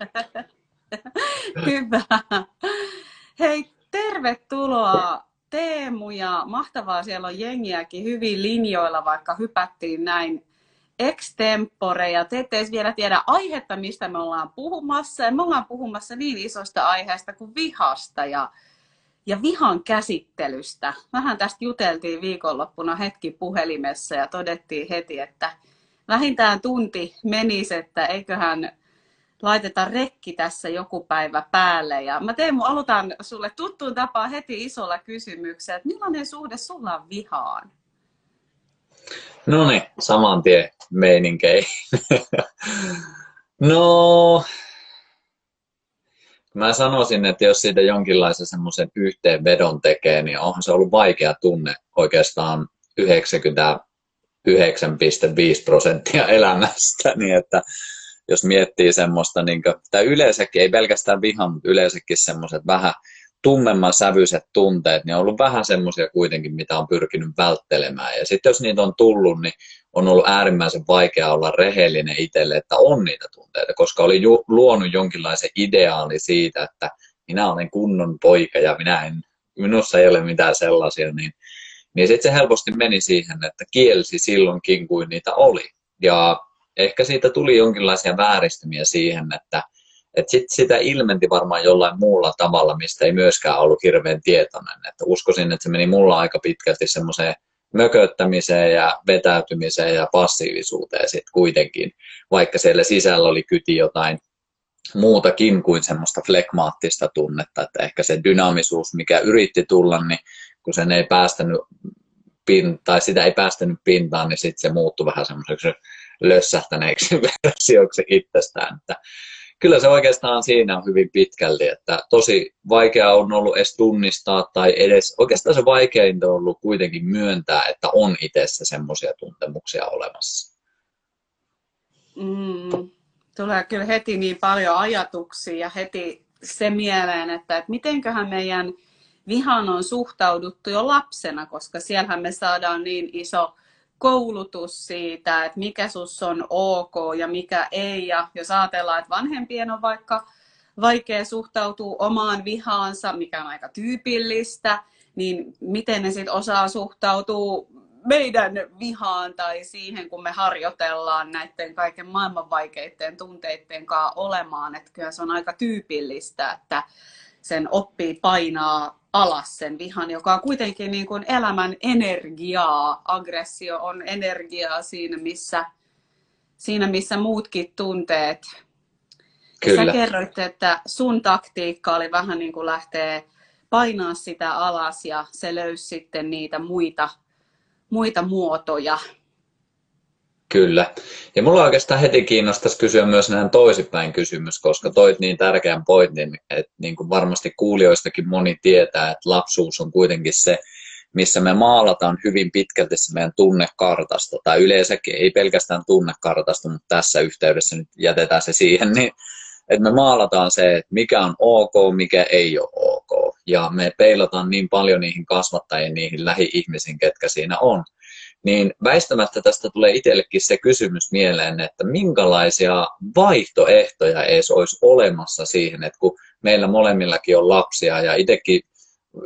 Hyvä. Hei, tervetuloa Teemu ja mahtavaa siellä on jengiäkin hyvin linjoilla, vaikka hypättiin näin extempore ja te ette vielä tiedä aihetta, mistä me ollaan puhumassa. Ja me ollaan puhumassa niin isosta aiheesta kuin vihasta ja, ja vihan käsittelystä. Vähän tästä juteltiin viikonloppuna hetki puhelimessa ja todettiin heti, että vähintään tunti menisi, että eiköhän laiteta rekki tässä joku päivä päälle. Ja mä Teemu, aloitan sulle tuttuun tapaan heti isolla kysymyksellä, että millainen suhde sulla on vihaan? No niin, saman tien meininkei. no, mä sanoisin, että jos siitä jonkinlaisen semmoisen yhteenvedon tekee, niin onhan se ollut vaikea tunne oikeastaan 99,5 prosenttia elämästä, niin että jos miettii semmoista, niin kuin, tai yleensäkin, ei pelkästään vihan, mutta yleensäkin semmoiset vähän tummemman sävyiset tunteet, niin on ollut vähän semmoisia kuitenkin, mitä on pyrkinyt välttelemään. Ja sitten jos niitä on tullut, niin on ollut äärimmäisen vaikea olla rehellinen itselle, että on niitä tunteita, koska oli ju- luonut jonkinlaisen ideaali siitä, että minä olen kunnon poika ja minä en, minussa ei ole mitään sellaisia, niin, niin sitten se helposti meni siihen, että kielsi silloinkin, kuin niitä oli. Ja ehkä siitä tuli jonkinlaisia vääristymiä siihen, että et sit sitä ilmenti varmaan jollain muulla tavalla, mistä ei myöskään ollut hirveän tietoinen. Että uskoisin, että se meni mulla aika pitkälti semmoiseen mököttämiseen ja vetäytymiseen ja passiivisuuteen sitten kuitenkin, vaikka siellä sisällä oli kyti jotain muutakin kuin semmoista flekmaattista tunnetta, että ehkä se dynaamisuus, mikä yritti tulla, niin kun sen ei päästänyt pin, tai sitä ei päästänyt pintaan, niin sitten se muuttui vähän semmoiseksi lössähtäneeksi versioksi itsestään. Että kyllä se oikeastaan siinä on hyvin pitkälti, että tosi vaikea on ollut edes tunnistaa tai edes, oikeastaan se vaikeinta on ollut kuitenkin myöntää, että on itsessä semmoisia tuntemuksia olemassa. Mm, tulee kyllä heti niin paljon ajatuksia ja heti se mieleen, että, että mitenköhän meidän vihan on suhtauduttu jo lapsena, koska siellähän me saadaan niin iso koulutus siitä, että mikä sus on ok ja mikä ei. Ja jos ajatellaan, että vanhempien on vaikka vaikea suhtautua omaan vihaansa, mikä on aika tyypillistä, niin miten ne sitten osaa suhtautua meidän vihaan tai siihen, kun me harjoitellaan näiden kaiken maailman vaikeiden tunteiden kanssa olemaan. Että kyllä se on aika tyypillistä, että sen oppii painaa alas sen vihan, joka on kuitenkin niin kuin elämän energiaa. Aggressio on energiaa siinä, missä, siinä, missä muutkin tunteet. Kyllä. Sä kerroit, että sun taktiikka oli vähän niin kuin lähtee painaa sitä alas ja se löysi sitten niitä muita, muita muotoja. Kyllä. Ja mulla oikeastaan heti kiinnostaisi kysyä myös näin toisinpäin kysymys, koska toit niin tärkeän pointin, että niin kuin varmasti kuulijoistakin moni tietää, että lapsuus on kuitenkin se, missä me maalataan hyvin pitkälti se meidän tunnekartasta, tai yleensäkin ei pelkästään tunnekartasta, mutta tässä yhteydessä nyt jätetään se siihen, niin että me maalataan se, että mikä on ok, mikä ei ole ok. Ja me peilataan niin paljon niihin kasvattajiin, niihin lähi-ihmisiin, ketkä siinä on niin väistämättä tästä tulee itsellekin se kysymys mieleen, että minkälaisia vaihtoehtoja edes olisi olemassa siihen, että kun meillä molemmillakin on lapsia ja itsekin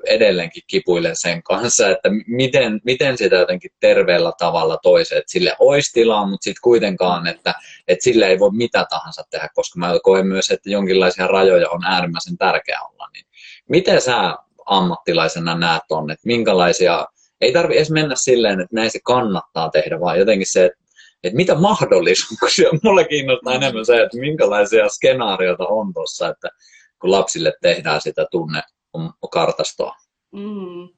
edelleenkin kipuilen sen kanssa, että miten, miten sitä jotenkin terveellä tavalla toiset, että sille olisi tilaa, mutta sitten kuitenkaan, että, että sille ei voi mitä tahansa tehdä, koska mä koen myös, että jonkinlaisia rajoja on äärimmäisen tärkeää olla. Niin miten sä ammattilaisena näet on, että minkälaisia ei tarvi edes mennä silleen, että näin se kannattaa tehdä, vaan jotenkin se, että, että mitä mahdollisuuksia. Mulle kiinnostaa enemmän se, että minkälaisia skenaarioita on tuossa, että kun lapsille tehdään sitä tunnekartastoa. Mm.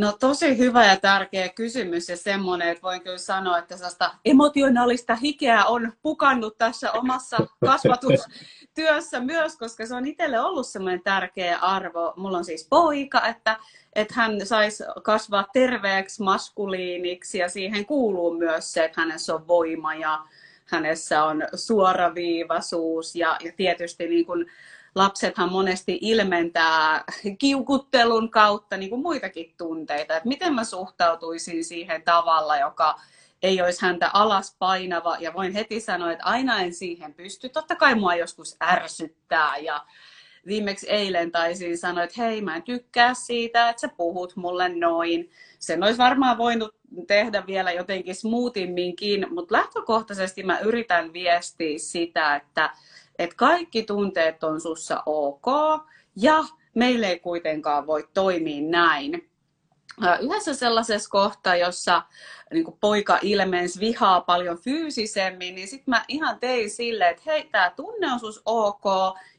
No tosi hyvä ja tärkeä kysymys ja semmoinen, että voin kyllä sanoa, että sellaista emotionaalista hikeä on pukannut tässä omassa kasvatustyössä myös, koska se on itselle ollut semmoinen tärkeä arvo. Mulla on siis poika, että, että hän saisi kasvaa terveeksi maskuliiniksi ja siihen kuuluu myös se, että hänessä on voima ja hänessä on suoraviivaisuus ja, ja tietysti niin kuin lapsethan monesti ilmentää kiukuttelun kautta niin kuin muitakin tunteita. Että miten mä suhtautuisin siihen tavalla, joka ei olisi häntä alas painava. Ja voin heti sanoa, että aina en siihen pysty. Totta kai mua joskus ärsyttää ja viimeksi eilen taisin sanoa, että hei, mä en tykkää siitä, että sä puhut mulle noin. Sen olisi varmaan voinut tehdä vielä jotenkin smoothimminkin, mutta lähtökohtaisesti mä yritän viestiä sitä, että, että kaikki tunteet on sussa ok ja meille ei kuitenkaan voi toimia näin. Yhdessä sellaisessa kohtaa, jossa niin poika ilmensi vihaa paljon fyysisemmin, niin sitten mä ihan tein silleen, että hei, tämä tunne on sus ok,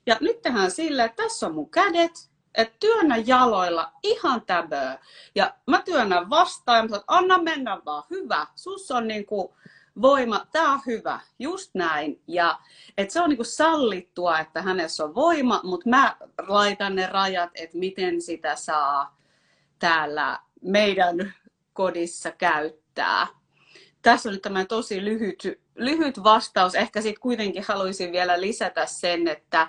ja nyt tehdään silleen, että tässä on mun kädet, että työnnä jaloilla ihan täböö. Ja mä työnnän vastaan ja mä sanon, anna mennä vaan, hyvä. Sus on niin kuin voima, tämä on hyvä, just näin. Ja että se on niin kuin sallittua, että hänessä on voima, mutta mä laitan ne rajat, että miten sitä saa täällä meidän kodissa käyttää. Tässä on nyt tämä tosi lyhyt, lyhyt vastaus. Ehkä sitten kuitenkin haluaisin vielä lisätä sen, että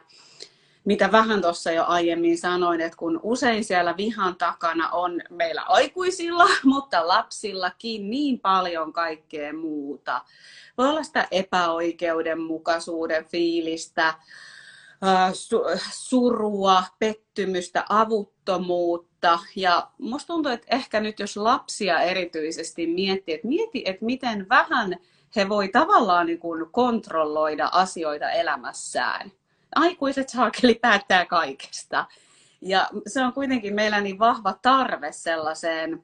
mitä vähän tuossa jo aiemmin sanoin, että kun usein siellä vihan takana on meillä aikuisilla, mutta lapsillakin niin paljon kaikkea muuta. Voi olla sitä epäoikeudenmukaisuuden fiilistä, surua, pettymystä, avuttomuutta. Ja musta tuntuu, että ehkä nyt jos lapsia erityisesti miettii, että mieti, että miten vähän he voi tavallaan niin kuin kontrolloida asioita elämässään aikuiset saakeli päättää kaikesta. Ja se on kuitenkin meillä niin vahva tarve sellaiseen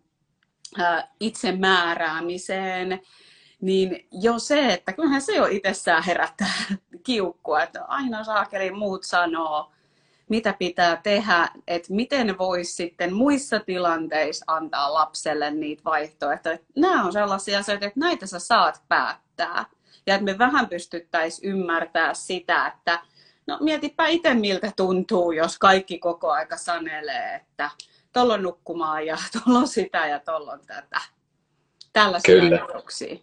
itsemääräämiseen, niin jo se, että kyllähän se jo itsessään herättää kiukkua, että aina saakeli muut sanoo, mitä pitää tehdä, että miten voisi sitten muissa tilanteissa antaa lapselle niitä vaihtoehtoja. Nämä on sellaisia asioita, että näitä sä saat päättää. Ja että me vähän pystyttäisiin ymmärtää sitä, että No mietipä itse miltä tuntuu, jos kaikki koko aika sanelee, että tuolla on nukkumaan ja tuolla on sitä ja tuolla on tätä. Tällaisia kyllä. ajatuksia.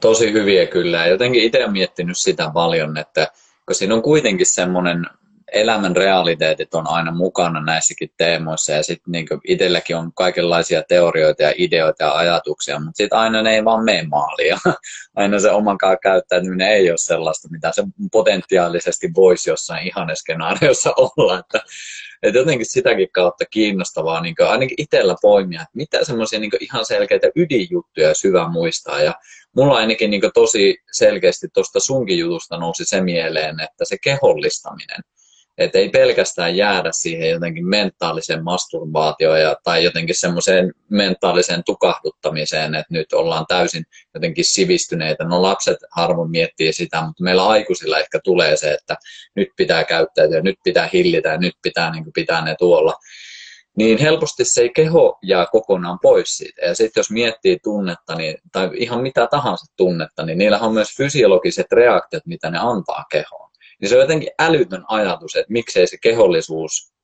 Tosi hyviä kyllä. Jotenkin itse olen miettinyt sitä paljon, että kun siinä on kuitenkin semmoinen elämän realiteetit on aina mukana näissäkin teemoissa ja sitten niin itselläkin on kaikenlaisia teorioita ja ideoita ja ajatuksia, mutta sitten aina ne ei vaan mene maalia. Aina se omankaan käyttäytyminen ei ole sellaista, mitä se potentiaalisesti voisi jossain ihaneskenaariossa olla. Että, että jotenkin sitäkin kautta kiinnostavaa niin ainakin itsellä poimia, että mitä semmoisia niin ihan selkeitä ydinjuttuja syvä muistaa. Ja mulla ainakin niin tosi selkeästi tuosta sunkin jutusta nousi se mieleen, että se kehollistaminen – että ei pelkästään jäädä siihen jotenkin mentaaliseen masturbaatioon ja, tai jotenkin semmoiseen mentaaliseen tukahduttamiseen, että nyt ollaan täysin jotenkin sivistyneitä. No lapset harvoin miettii sitä, mutta meillä aikuisilla ehkä tulee se, että nyt pitää käyttäytyä, nyt pitää hillitä ja nyt pitää niin pitää ne tuolla. Niin helposti se ei keho jää kokonaan pois siitä. Ja sitten jos miettii tunnetta, niin, tai ihan mitä tahansa tunnetta, niin niillä on myös fysiologiset reaktiot, mitä ne antaa kehoon niin se on jotenkin älytön ajatus, että miksei se kehollisuus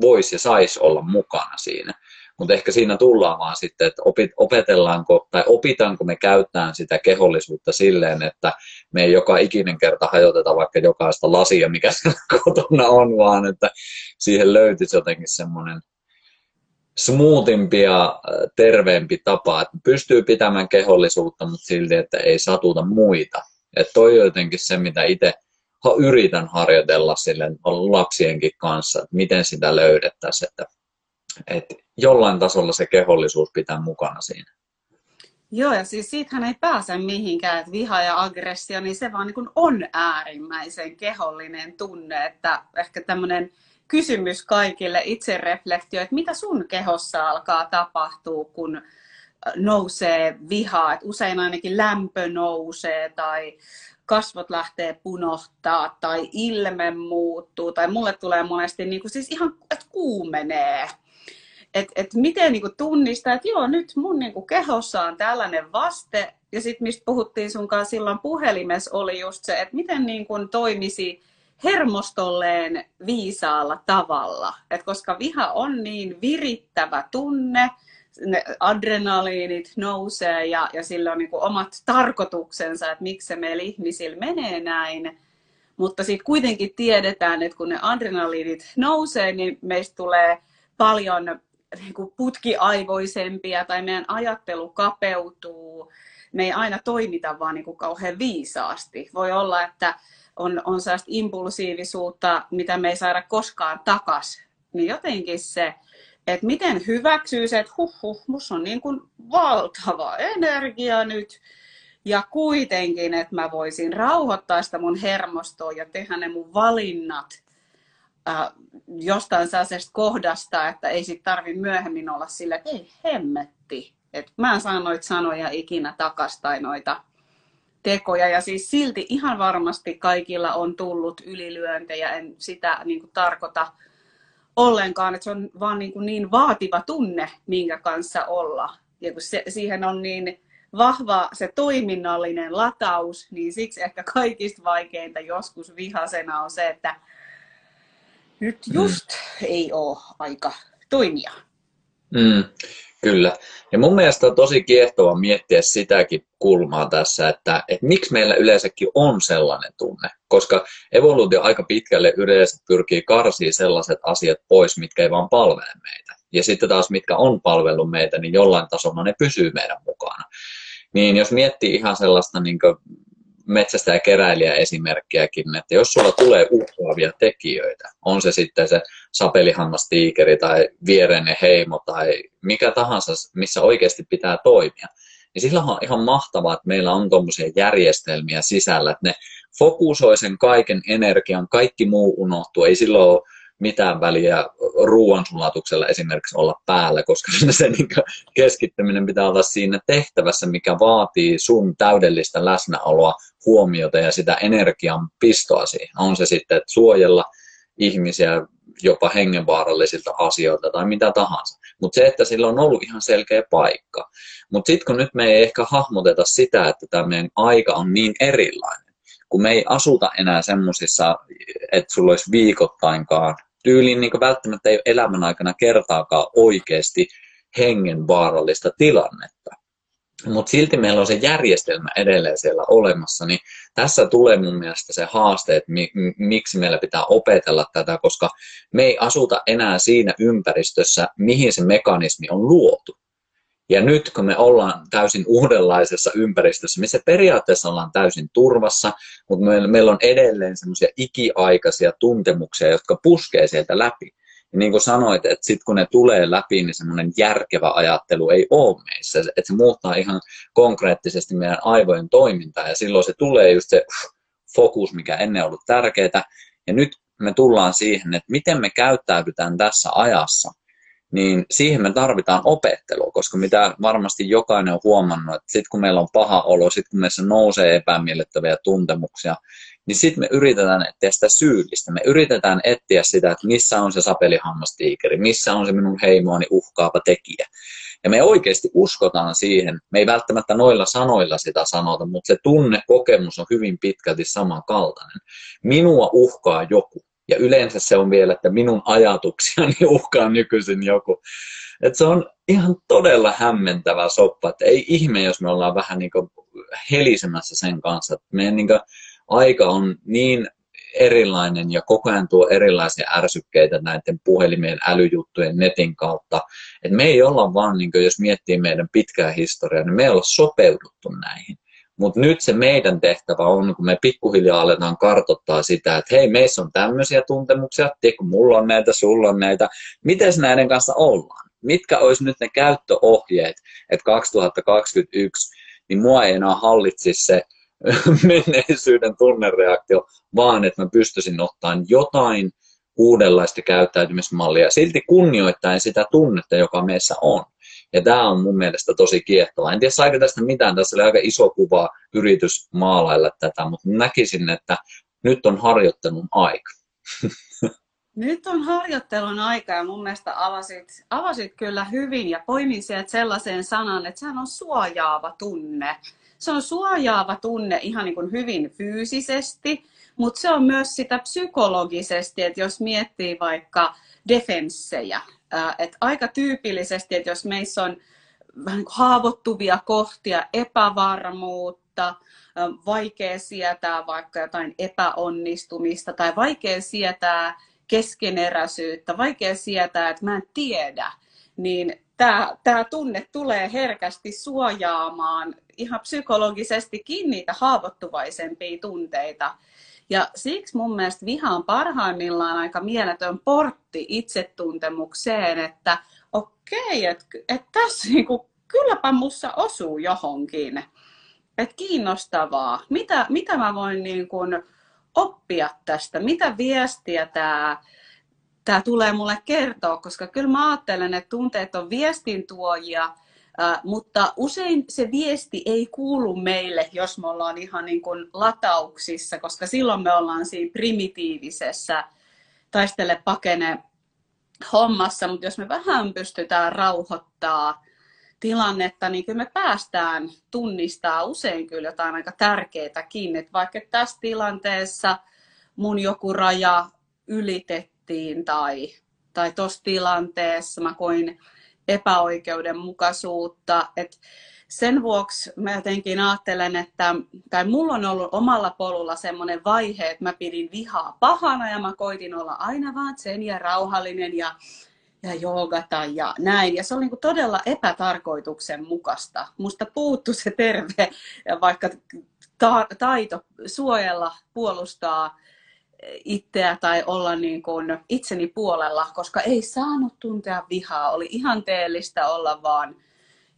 voisi ja saisi olla mukana siinä. Mutta ehkä siinä tullaan vaan sitten, että opetellaanko tai opitaanko me käyttämään sitä kehollisuutta silleen, että me ei joka ikinen kerta hajoteta vaikka jokaista lasia, mikä kotona on, vaan että siihen löytyisi jotenkin semmoinen smoothimpi ja terveempi tapa, että pystyy pitämään kehollisuutta, mutta silti, että ei satuta muita. Että toi on jotenkin se, mitä itse yritän harjoitella sille lapsienkin kanssa, että miten sitä löydettäisiin, että, että jollain tasolla se kehollisuus pitää mukana siinä. Joo, ja siis siitähän ei pääse mihinkään, että viha ja aggressio, niin se vaan niin on äärimmäisen kehollinen tunne, että ehkä tämmöinen kysymys kaikille itsereflektio, että mitä sun kehossa alkaa tapahtua, kun nousee vihaa, että usein ainakin lämpö nousee tai kasvot lähtee punohtaa tai ilme muuttuu tai mulle tulee monesti niin kuin siis ihan, että kuumenee. Et, et miten niin kuin tunnistaa, että joo, nyt mun niin kuin kehossa on tällainen vaste. Ja sitten mistä puhuttiin sunkaan silloin puhelimessa oli just se, että miten niin kuin toimisi hermostolleen viisaalla tavalla. Et koska viha on niin virittävä tunne, ne adrenaliinit nousee ja, ja sillä on niin omat tarkoituksensa, että miksi se meillä ihmisillä menee näin. Mutta sitten kuitenkin tiedetään, että kun ne adrenaliinit nousee, niin meistä tulee paljon niin kuin putkiaivoisempia tai meidän ajattelu kapeutuu. me ei aina toimita vaan niin kuin kauhean viisaasti. Voi olla, että on, on sellaista impulsiivisuutta, mitä me ei saada koskaan takas. Niin jotenkin se, että miten hyväksyy se, että huh, huh musta on niin kuin valtava energia nyt. Ja kuitenkin, että mä voisin rauhoittaa sitä mun hermostoa ja tehdä ne mun valinnat äh, jostain sellaisesta kohdasta, että ei sit tarvi myöhemmin olla sille, että ei hemmetti. että mä en saa noita sanoja ikinä takas tai noita tekoja. Ja siis silti ihan varmasti kaikilla on tullut ylilyöntejä, en sitä niin kuin, tarkoita ollenkaan, että se on vaan niin, kuin niin vaativa tunne, minkä kanssa olla. Ja kun se, siihen on niin vahva se toiminnallinen lataus, niin siksi ehkä kaikista vaikeinta joskus vihasena on se, että nyt just mm. ei ole aika toimia. Mm, kyllä. Ja mun mielestä on tosi kiehtova miettiä sitäkin kulmaa tässä, että, että miksi meillä yleensäkin on sellainen tunne. Koska evoluutio aika pitkälle yleensä pyrkii karsiin sellaiset asiat pois, mitkä ei vaan palvele meitä. Ja sitten taas, mitkä on palvellut meitä, niin jollain tasolla ne pysyy meidän mukana. Niin jos miettii ihan sellaista niin metsästä ja keräilijä esimerkkiäkin, että jos sulla tulee uhkaavia tekijöitä, on se sitten se sapelihammastiikeri tai viereinen heimo tai mikä tahansa, missä oikeasti pitää toimia, niin sillä on ihan mahtavaa, että meillä on tuommoisia järjestelmiä sisällä, että ne fokusoi sen kaiken energian, kaikki muu unohtuu, ei silloin ole mitään väliä ruoansulatuksella esimerkiksi olla päällä, koska se niin keskittyminen pitää olla siinä tehtävässä, mikä vaatii sun täydellistä läsnäoloa, huomiota ja sitä energian pistoa siihen. On se sitten, että suojella ihmisiä jopa hengenvaarallisilta asioilta tai mitä tahansa. Mutta se, että sillä on ollut ihan selkeä paikka. Mutta sitten kun nyt me ei ehkä hahmoteta sitä, että tämä meidän aika on niin erilainen, kun me ei asuta enää semmoisissa, että sulla olisi viikoittainkaan tyyliin niin välttämättä ei ole elämän aikana kertaakaan oikeasti hengenvaarallista tilannetta. Mutta silti meillä on se järjestelmä edelleen siellä olemassa, niin tässä tulee mun mielestä se haaste, että mi- miksi meillä pitää opetella tätä, koska me ei asuta enää siinä ympäristössä, mihin se mekanismi on luotu. Ja nyt kun me ollaan täysin uudenlaisessa ympäristössä, missä periaatteessa ollaan täysin turvassa, mutta meillä on edelleen semmoisia ikiaikaisia tuntemuksia, jotka puskee sieltä läpi. Ja niin kuin sanoit, että sitten kun ne tulee läpi, niin semmoinen järkevä ajattelu ei ole meissä. Että se muuttaa ihan konkreettisesti meidän aivojen toimintaa ja silloin se tulee just se fokus, mikä ennen ollut tärkeää. Ja nyt me tullaan siihen, että miten me käyttäydytään tässä ajassa – niin siihen me tarvitaan opettelua, koska mitä varmasti jokainen on huomannut, että sitten kun meillä on paha olo, sitten kun meissä nousee epämiellyttäviä tuntemuksia, niin sitten me yritetään etsiä sitä syyllistä. Me yritetään etsiä sitä, että missä on se sapelihammastiikeri, missä on se minun heimoani uhkaava tekijä. Ja me oikeasti uskotaan siihen, me ei välttämättä noilla sanoilla sitä sanota, mutta se tunne, kokemus on hyvin pitkälti samankaltainen. Minua uhkaa joku. Ja yleensä se on vielä, että minun ajatuksiani uhkaa nykyisin joku. Et se on ihan todella hämmentävä soppa. Että ei ihme, jos me ollaan vähän niin helisemässä sen kanssa. Että meidän niin aika on niin erilainen ja koko ajan tuo erilaisia ärsykkeitä näiden puhelimien, älyjuttujen, netin kautta. Et me ei olla vaan, niin jos miettii meidän pitkää historiaa, niin me ei olla sopeuduttu näihin. Mutta nyt se meidän tehtävä on, kun me pikkuhiljaa aletaan kartottaa sitä, että hei, meissä on tämmöisiä tuntemuksia, tiedätkö, mulla on näitä, sulla on näitä. Miten näiden kanssa ollaan? Mitkä olisi nyt ne käyttöohjeet, että 2021, niin mua ei enää hallitsisi se menneisyyden tunnereaktio, vaan että mä pystyisin ottamaan jotain uudenlaista käyttäytymismallia, silti kunnioittaen sitä tunnetta, joka meissä on. Ja tämä on mun mielestä tosi kiehtovaa. En tiedä, saiko tästä mitään. Tässä oli aika iso kuva yritys maalailla tätä, mutta näkisin, että nyt on harjoittelun aika. Nyt on harjoittelun aika ja mun mielestä avasit, avasit kyllä hyvin ja poimin sieltä sellaisen sanan, että sehän on suojaava tunne. Se on suojaava tunne ihan niin kuin hyvin fyysisesti, mutta se on myös sitä psykologisesti, että jos miettii vaikka defenssejä, että aika tyypillisesti, että jos meissä on vähän niin haavoittuvia kohtia, epävarmuutta, vaikea sietää vaikka jotain epäonnistumista tai vaikea sietää keskeneräisyyttä, vaikea sietää, että mä en tiedä, niin tämä, tämä tunne tulee herkästi suojaamaan ihan psykologisestikin niitä haavoittuvaisempia tunteita. Ja siksi mun mielestä viha on parhaimmillaan aika mieletön portti itsetuntemukseen, että okei, että et tässä niinku, kylläpä mussa osuu johonkin. Että kiinnostavaa. Mitä, mitä mä voin niin kuin oppia tästä? Mitä viestiä tämä tämä tulee mulle kertoa, koska kyllä mä ajattelen, että tunteet on viestintuojia, mutta usein se viesti ei kuulu meille, jos me ollaan ihan niin kuin latauksissa, koska silloin me ollaan siinä primitiivisessä taistele pakene hommassa, mutta jos me vähän pystytään rauhoittaa tilannetta, niin kyllä me päästään tunnistaa usein kyllä jotain aika tärkeätäkin, että vaikka tässä tilanteessa mun joku raja ylitettiin tai, tai tuossa tilanteessa mä koin epäoikeudenmukaisuutta. Et sen vuoksi mä jotenkin ajattelen, että tai mulla on ollut omalla polulla semmoinen vaihe, että mä pidin vihaa pahana ja mä koitin olla aina vaan sen ja rauhallinen ja, ja joogata ja näin. Ja se oli niin todella epätarkoituksenmukaista. Musta puuttu se terve, vaikka ta- taito suojella, puolustaa itseä tai olla niin kuin itseni puolella, koska ei saanut tuntea vihaa. Oli ihanteellista olla vaan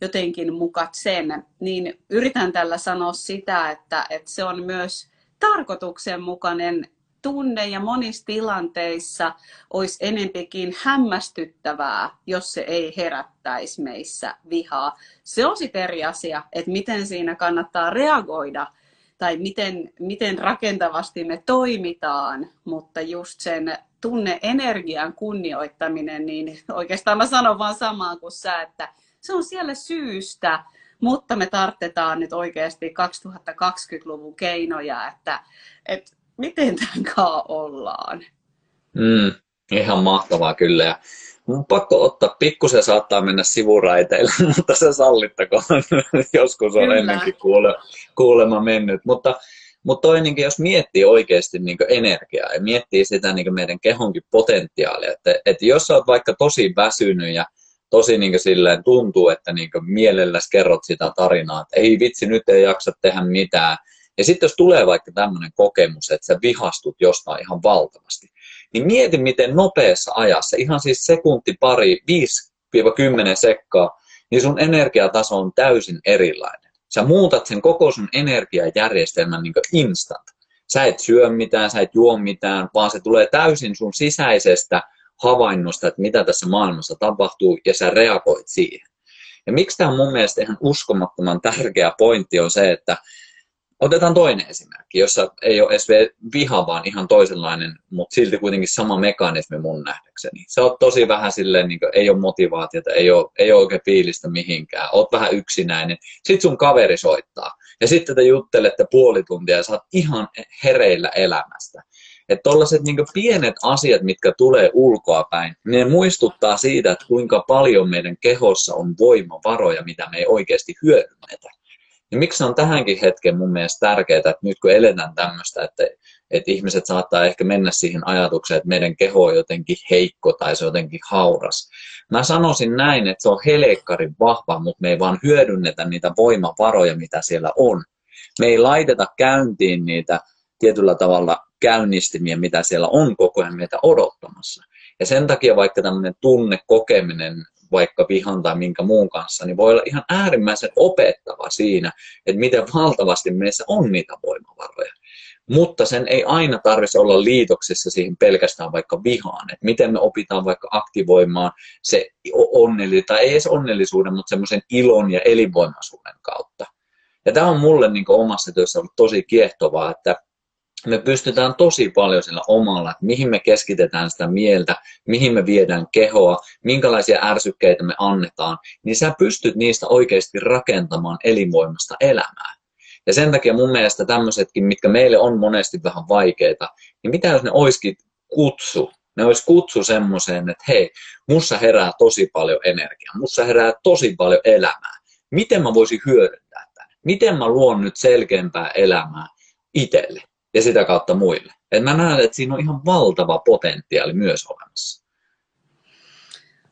jotenkin mukat sen. Niin yritän tällä sanoa sitä, että, että se on myös tarkoituksenmukainen tunne ja monissa tilanteissa olisi enempikin hämmästyttävää, jos se ei herättäisi meissä vihaa. Se on sitten eri asia, että miten siinä kannattaa reagoida – tai miten, miten rakentavasti me toimitaan, mutta just sen tunne-energian kunnioittaminen, niin oikeastaan mä sanon vaan samaa kuin sä, että se on siellä syystä, mutta me tartetaan nyt oikeasti 2020-luvun keinoja, että, että miten tämän ollaan. Mm, ihan mahtavaa kyllä. Ja mun pakko ottaa, pikkusen saattaa mennä sivuraiteille, mutta se sallittakoon. Joskus on Kyllä. ennenkin kuule, kuulema mennyt. Mutta, mutta toinenkin, jos miettii oikeasti niin energiaa ja miettii sitä niin meidän kehonkin potentiaalia, että, että jos sä oot vaikka tosi väsynyt ja tosi niin silleen tuntuu, että niin mielelläsi kerrot sitä tarinaa, että ei vitsi, nyt ei jaksa tehdä mitään. Ja sitten jos tulee vaikka tämmöinen kokemus, että sä vihastut jostain ihan valtavasti, niin mieti, miten nopeassa ajassa, ihan siis sekunti pari, 5-10 sekkaa, niin sun energiataso on täysin erilainen. Sä muutat sen koko sun energiajärjestelmän niin instant. Sä et syö mitään, sä et juo mitään, vaan se tulee täysin sun sisäisestä havainnosta, että mitä tässä maailmassa tapahtuu, ja sä reagoit siihen. Ja miksi tämä on mun mielestä ihan uskomattoman tärkeä pointti on se, että Otetaan toinen esimerkki, jossa ei ole edes viha, vaan ihan toisenlainen, mutta silti kuitenkin sama mekanismi mun nähdäkseni. Se on tosi vähän silleen, niin kuin, ei ole motivaatiota, ei ole, ei ole oikein fiilistä mihinkään, oot vähän yksinäinen. Sitten sun kaveri soittaa ja sitten te juttelette puoli tuntia ja sä oot ihan hereillä elämästä. Että tollaiset niin pienet asiat, mitkä tulee ulkoa päin, ne muistuttaa siitä, että kuinka paljon meidän kehossa on voimavaroja, mitä me ei oikeasti hyödynnetä. Ja miksi on tähänkin hetken mun mielestä tärkeää, että nyt kun eletään tämmöistä, että, että ihmiset saattaa ehkä mennä siihen ajatukseen, että meidän keho on jotenkin heikko tai se on jotenkin hauras. Mä sanoisin näin, että se on helekkarin vahva, mutta me ei vaan hyödynnetä niitä voimavaroja, mitä siellä on. Me ei laiteta käyntiin niitä tietyllä tavalla käynnistimiä, mitä siellä on koko ajan meitä odottamassa. Ja sen takia vaikka tämmöinen tunnekokeminen vaikka vihan tai minkä muun kanssa, niin voi olla ihan äärimmäisen opettava siinä, että miten valtavasti meissä on niitä voimavaroja. Mutta sen ei aina tarvitse olla liitoksissa siihen pelkästään vaikka vihaan, että miten me opitaan vaikka aktivoimaan se onnellisuus, tai ei edes onnellisuuden, mutta semmoisen ilon ja elinvoimaisuuden kautta. Ja tämä on mulle niin omassa työssä ollut tosi kiehtovaa, että me pystytään tosi paljon sillä omalla, että mihin me keskitetään sitä mieltä, mihin me viedään kehoa, minkälaisia ärsykkeitä me annetaan, niin sä pystyt niistä oikeasti rakentamaan elinvoimasta elämää. Ja sen takia mun mielestä tämmöisetkin, mitkä meille on monesti vähän vaikeita, niin mitä jos ne olisikin kutsu, ne olisi kutsu semmoiseen, että hei, mussa herää tosi paljon energiaa, mussa herää tosi paljon elämää. Miten mä voisin hyödyntää tämän? Miten mä luon nyt selkeämpää elämää itselle? Ja sitä kautta muille. Et mä näen, että siinä on ihan valtava potentiaali myös olemassa.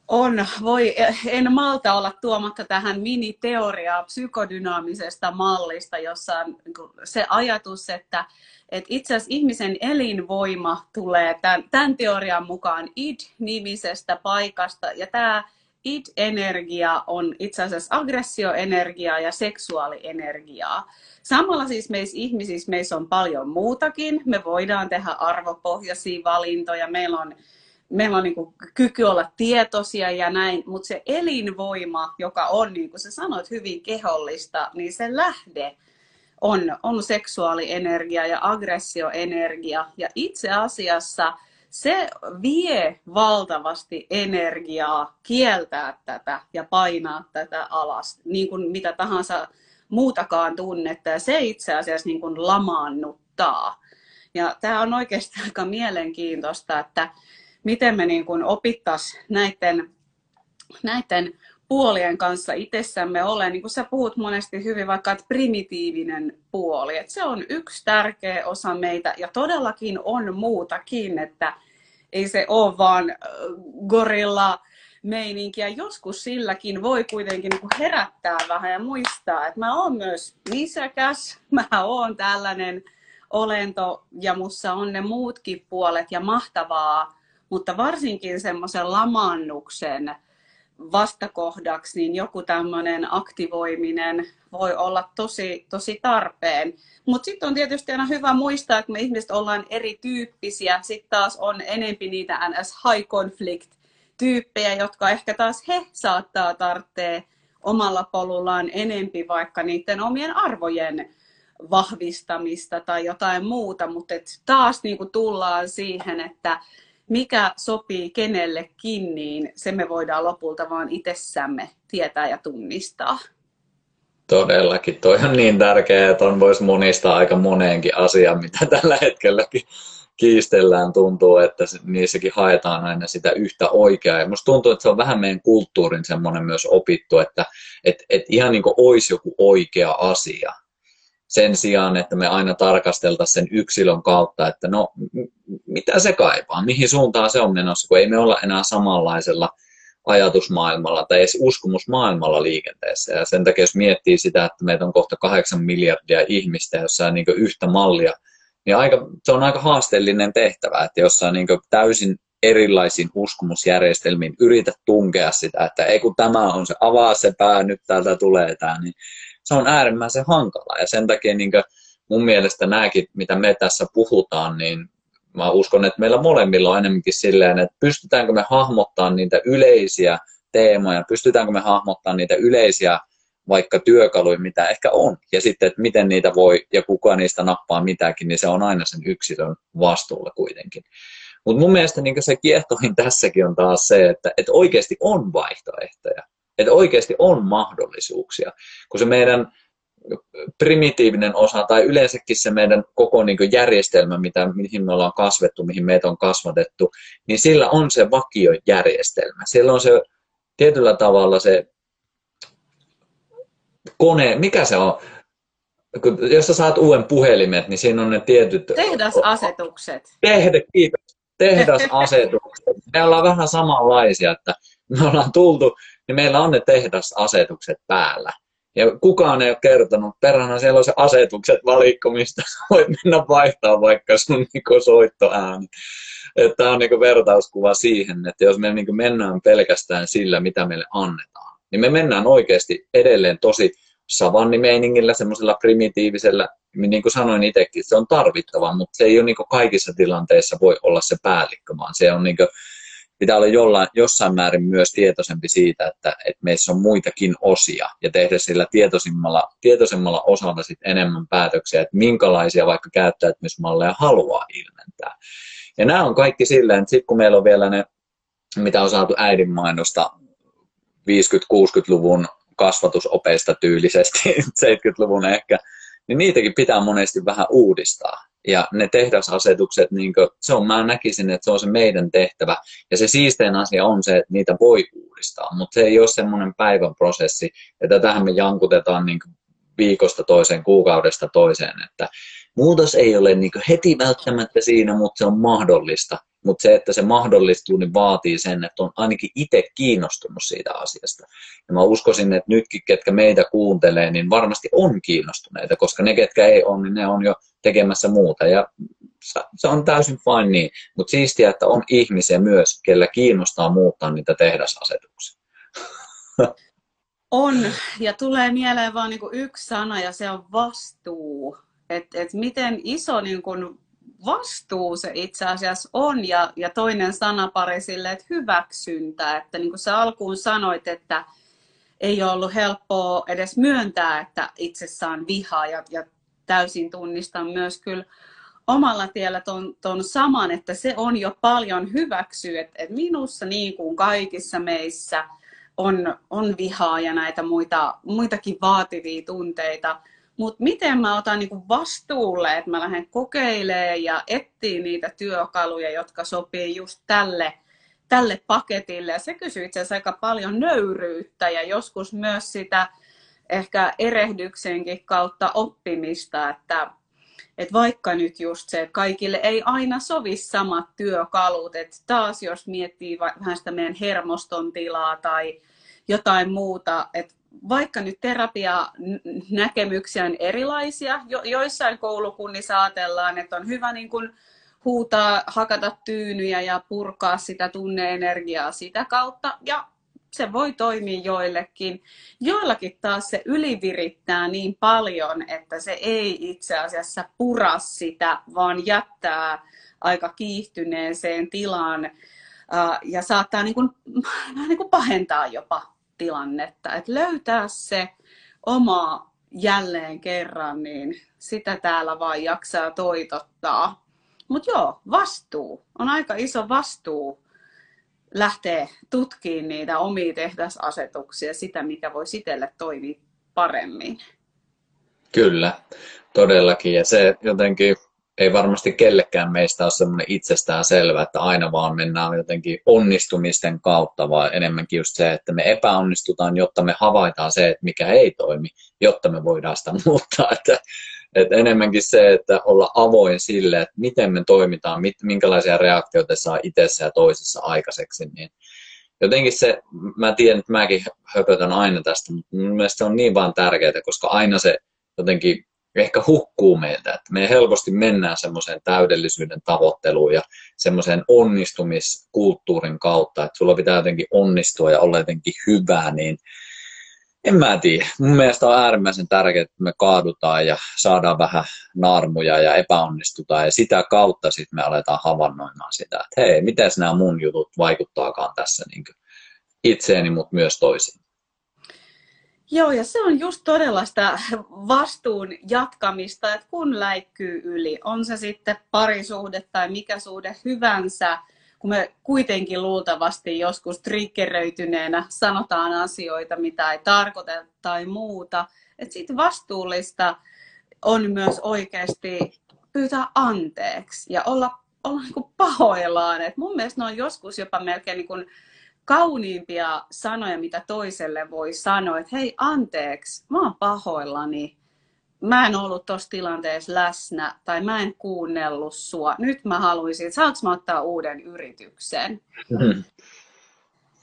On, voi, en malta olla tuomatta tähän miniteoriaa psykodynaamisesta mallista, jossa on niin se ajatus, että, että itse asiassa ihmisen elinvoima tulee tämän, tämän teorian mukaan id-nimisestä paikasta, ja tämä id-energia on itse asiassa aggressioenergiaa ja seksuaalienergiaa. Samalla siis meissä ihmisissä meissä on paljon muutakin. Me voidaan tehdä arvopohjaisia valintoja, meillä on meillä on niin kyky olla tietoisia ja näin, mutta se elinvoima, joka on, niin kuin sä sanoit, hyvin kehollista, niin se lähde on, on seksuaalienergia ja aggressioenergia. Ja itse asiassa se vie valtavasti energiaa kieltää tätä ja painaa tätä alas, niin kuin mitä tahansa muutakaan tunnetta. Ja se itse asiassa niin kuin lamaannuttaa. Ja tämä on oikeasti aika mielenkiintoista, että miten me niin opittaisiin näiden, näiden puolien kanssa itsessämme ole, niin kuin sä puhut monesti hyvin vaikka, että primitiivinen puoli, että se on yksi tärkeä osa meitä ja todellakin on muutakin, että ei se ole vaan gorilla meininkiä. Joskus silläkin voi kuitenkin niin herättää vähän ja muistaa, että mä oon myös nisäkäs, mä oon tällainen olento ja mussa on ne muutkin puolet ja mahtavaa mutta varsinkin semmoisen lamaannuksen vastakohdaksi, niin joku tämmöinen aktivoiminen voi olla tosi, tosi tarpeen. Mutta sitten on tietysti aina hyvä muistaa, että me ihmiset ollaan erityyppisiä. Sitten taas on enempi niitä NS high conflict tyyppejä, jotka ehkä taas he saattaa tarvitse omalla polullaan enempi vaikka niiden omien arvojen vahvistamista tai jotain muuta, mutta taas niin tullaan siihen, että mikä sopii kenellekin, niin se me voidaan lopulta vaan itsessämme tietää ja tunnistaa. Todellakin. Toi on niin tärkeää, että on voisi monistaa aika moneenkin asiaan, mitä tällä hetkelläkin kiistellään. Tuntuu, että niissäkin haetaan aina sitä yhtä oikeaa. Ja musta tuntuu, että se on vähän meidän kulttuurin semmoinen myös opittu, että et, et ihan niin kuin olisi joku oikea asia sen sijaan, että me aina tarkasteltaisiin sen yksilön kautta, että no mitä se kaipaa, mihin suuntaan se on menossa, kun ei me olla enää samanlaisella ajatusmaailmalla tai edes uskomusmaailmalla liikenteessä. Ja sen takia, jos miettii sitä, että meitä on kohta kahdeksan miljardia ihmistä jossain niin yhtä mallia, niin aika, se on aika haasteellinen tehtävä, että jossain niin täysin erilaisiin uskomusjärjestelmiin yritä tunkea sitä, että ei kun tämä on se, avaa se pää, nyt täältä tulee tämä, niin se on äärimmäisen hankala. Ja sen takia niin mun mielestä nämäkin, mitä me tässä puhutaan, niin mä uskon, että meillä molemmilla on enemmänkin silleen, että pystytäänkö me hahmottaa niitä yleisiä teemoja, pystytäänkö me hahmottaa niitä yleisiä vaikka työkaluja, mitä ehkä on, ja sitten, että miten niitä voi, ja kuka niistä nappaa mitäkin, niin se on aina sen yksilön vastuulla kuitenkin. Mutta mun mielestä niin se kiehtoin tässäkin on taas se, että, että oikeasti on vaihtoehtoja. Että oikeasti on mahdollisuuksia, kun se meidän primitiivinen osa tai yleensäkin se meidän koko niin järjestelmä, mitä, mihin me ollaan kasvettu, mihin meitä on kasvatettu, niin sillä on se vakiojärjestelmä. Siellä on se tietyllä tavalla se kone, mikä se on? Jos sä saat uuden puhelimet, niin siinä on ne tietyt... Tehdasasetukset. Tehdä, kiitos. Tehdasasetukset. Me ollaan vähän samanlaisia, että me ollaan tultu niin meillä on ne tehdasasetukset päällä. Ja kukaan ei ole kertonut, perhana siellä on se asetukset valikko, mistä voit mennä vaihtaa vaikka sun niin soittoääni. Tämä on niin vertauskuva siihen, että jos me niin mennään pelkästään sillä, mitä meille annetaan, niin me mennään oikeasti edelleen tosi savannimeiningillä, semmoisella primitiivisellä, niin kuin sanoin itsekin, se on tarvittava, mutta se ei ole niin kaikissa tilanteissa voi olla se päällikkö, vaan se on niin pitää olla jollain, jossain määrin myös tietoisempi siitä, että, että meissä on muitakin osia ja tehdä sillä tietoisimmalla, tietoisemmalla osalla sit enemmän päätöksiä, että minkälaisia vaikka käyttäytymismalleja haluaa ilmentää. Ja nämä on kaikki silleen, että sitten kun meillä on vielä ne, mitä on saatu äidinmainosta 50-60-luvun kasvatusopeista tyylisesti, 70-luvun ehkä, niin niitäkin pitää monesti vähän uudistaa. Ja ne tehdasasetukset, niin kuin, se on, mä näkisin, että se on se meidän tehtävä. Ja se siistein asia on se, että niitä voi uudistaa, mutta se ei ole semmoinen päivän prosessi. Ja tätähän me jankutetaan niin viikosta toiseen, kuukaudesta toiseen, että muutos ei ole niin heti välttämättä siinä, mutta se on mahdollista. Mutta se, että se mahdollistuu, niin vaatii sen, että on ainakin itse kiinnostunut siitä asiasta. Ja mä uskoisin, että nytkin, ketkä meitä kuuntelee, niin varmasti on kiinnostuneita, koska ne, ketkä ei ole, niin ne on jo tekemässä muuta. Ja se on täysin fine niin, mutta siistiä, että on ihmisiä myös, kellä kiinnostaa muuttaa niitä tehdasasetuksia. On, ja tulee mieleen vain niin yksi sana, ja se on vastuu. Että et miten iso niin kuin vastuu se itse asiassa on, ja, ja toinen sanapari sille, että hyväksyntä. Että niin kuin sä alkuun sanoit, että ei ole ollut helppoa edes myöntää, että itsessään vihaa, ja, ja täysin tunnistan myös kyllä omalla tiellä ton, ton saman, että se on jo paljon hyväksyä, että, että minussa niin kuin kaikissa meissä on, on vihaa ja näitä muita, muitakin vaativia tunteita, mutta miten mä otan niinku vastuulle, että mä lähden kokeilemaan ja etsiä niitä työkaluja, jotka sopii just tälle, tälle paketille. Ja se kysyy itse asiassa aika paljon nöyryyttä ja joskus myös sitä ehkä erehdyksenkin kautta oppimista, että et vaikka nyt just se, että kaikille ei aina sovi samat työkalut, että taas jos miettii vähän sitä meidän hermoston tilaa tai jotain muuta, että vaikka nyt terapia näkemyksiä on erilaisia, jo, joissain koulukunnissa ajatellaan, että on hyvä niin kuin huutaa, hakata tyynyjä ja purkaa sitä tunneenergiaa sitä kautta. Ja se voi toimia joillekin. Joillakin taas se ylivirittää niin paljon, että se ei itse asiassa pura sitä, vaan jättää aika kiihtyneeseen tilaan ja saattaa niin kuin, niin kuin pahentaa jopa tilannetta. Että löytää se oma jälleen kerran, niin sitä täällä vaan jaksaa toitottaa. Mutta joo, vastuu. On aika iso vastuu lähteä tutkimaan niitä omia tehdasasetuksia, sitä mikä voi itselle toimia paremmin. Kyllä, todellakin. Ja se jotenkin ei varmasti kellekään meistä ole semmoinen itsestään selvä, että aina vaan mennään jotenkin onnistumisten kautta, vaan enemmänkin just se, että me epäonnistutaan, jotta me havaitaan se, että mikä ei toimi, jotta me voidaan sitä muuttaa. Että, että enemmänkin se, että olla avoin sille, että miten me toimitaan, minkälaisia reaktioita saa itsessä ja toisessa aikaiseksi, niin jotenkin se, mä tiedän, että mäkin höpötän aina tästä, mutta mun mielestä se on niin vaan tärkeää, koska aina se jotenkin ehkä hukkuu meiltä, että me helposti mennään semmoiseen täydellisyyden tavoitteluun ja semmoiseen onnistumiskulttuurin kautta, että sulla pitää jotenkin onnistua ja olla jotenkin hyvää, niin en mä tiedä. Mun mielestä on äärimmäisen tärkeää, että me kaadutaan ja saadaan vähän naarmuja ja epäonnistutaan ja sitä kautta sitten me aletaan havainnoimaan sitä, että hei, miten nämä mun jutut vaikuttaakaan tässä niin itseeni, mutta myös toisiin. Joo, ja se on just todella sitä vastuun jatkamista, että kun läikkyy yli, on se sitten parisuhde tai mikä suhde hyvänsä, kun me kuitenkin luultavasti joskus triggeröityneenä sanotaan asioita, mitä ei tarkoita tai muuta, että sitten vastuullista on myös oikeasti pyytää anteeksi ja olla, olla niin kuin pahoillaan. Et mun mielestä ne on joskus jopa melkein niin kuin kauniimpia sanoja, mitä toiselle voi sanoa, että hei anteeksi, mä oon pahoillani, mä en ollut tuossa tilanteessa läsnä tai mä en kuunnellut sua. Nyt mä haluaisin, että saanko mä ottaa uuden yrityksen? Mm-hmm.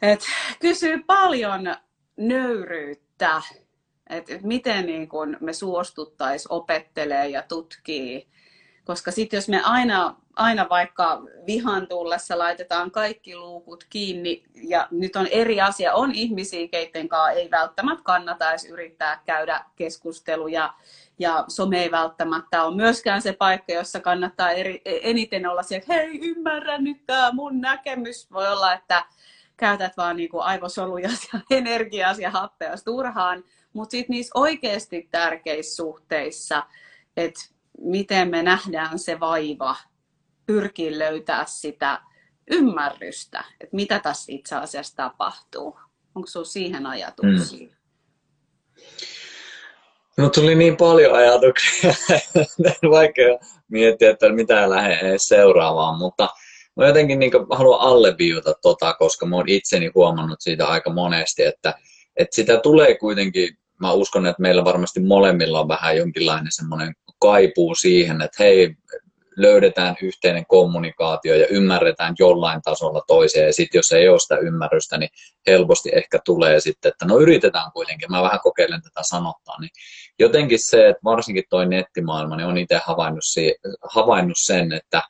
Et kysyy paljon nöyryyttä, että et miten niin kun me suostuttaisiin opettelee ja tutkii. Koska sitten jos me aina aina vaikka vihan tullessa laitetaan kaikki luukut kiinni ja nyt on eri asia, on ihmisiä, keiden kanssa ei välttämättä kannata edes yrittää käydä keskusteluja ja some ei välttämättä ole myöskään se paikka, jossa kannattaa eri, eniten olla siellä, että hei ymmärrä nyt tämä mun näkemys. Voi olla, että käytät vaan niinku aivosoluja ja energiaa ja happea turhaan, mutta sitten niissä oikeasti tärkeissä suhteissa, että miten me nähdään se vaiva pyrkii löytää sitä ymmärrystä, että mitä tässä itse asiassa tapahtuu. Onko sinulla siihen ajatuksia? Mm. No tuli niin paljon ajatuksia, vaikea miettiä, että mitä lähden edes seuraavaan, mutta mä jotenkin niin haluan alleviivata tota, koska mä oon itseni huomannut siitä aika monesti, että, että sitä tulee kuitenkin, mä uskon, että meillä varmasti molemmilla on vähän jonkinlainen semmoinen kaipuu siihen, että hei, löydetään yhteinen kommunikaatio ja ymmärretään jollain tasolla toiseen. Ja sitten jos ei ole sitä ymmärrystä, niin helposti ehkä tulee sitten, että no yritetään kuitenkin. Mä vähän kokeilen tätä sanottaa. Niin jotenkin se, että varsinkin toi nettimaailma, niin on itse havainnut, havainnut sen, että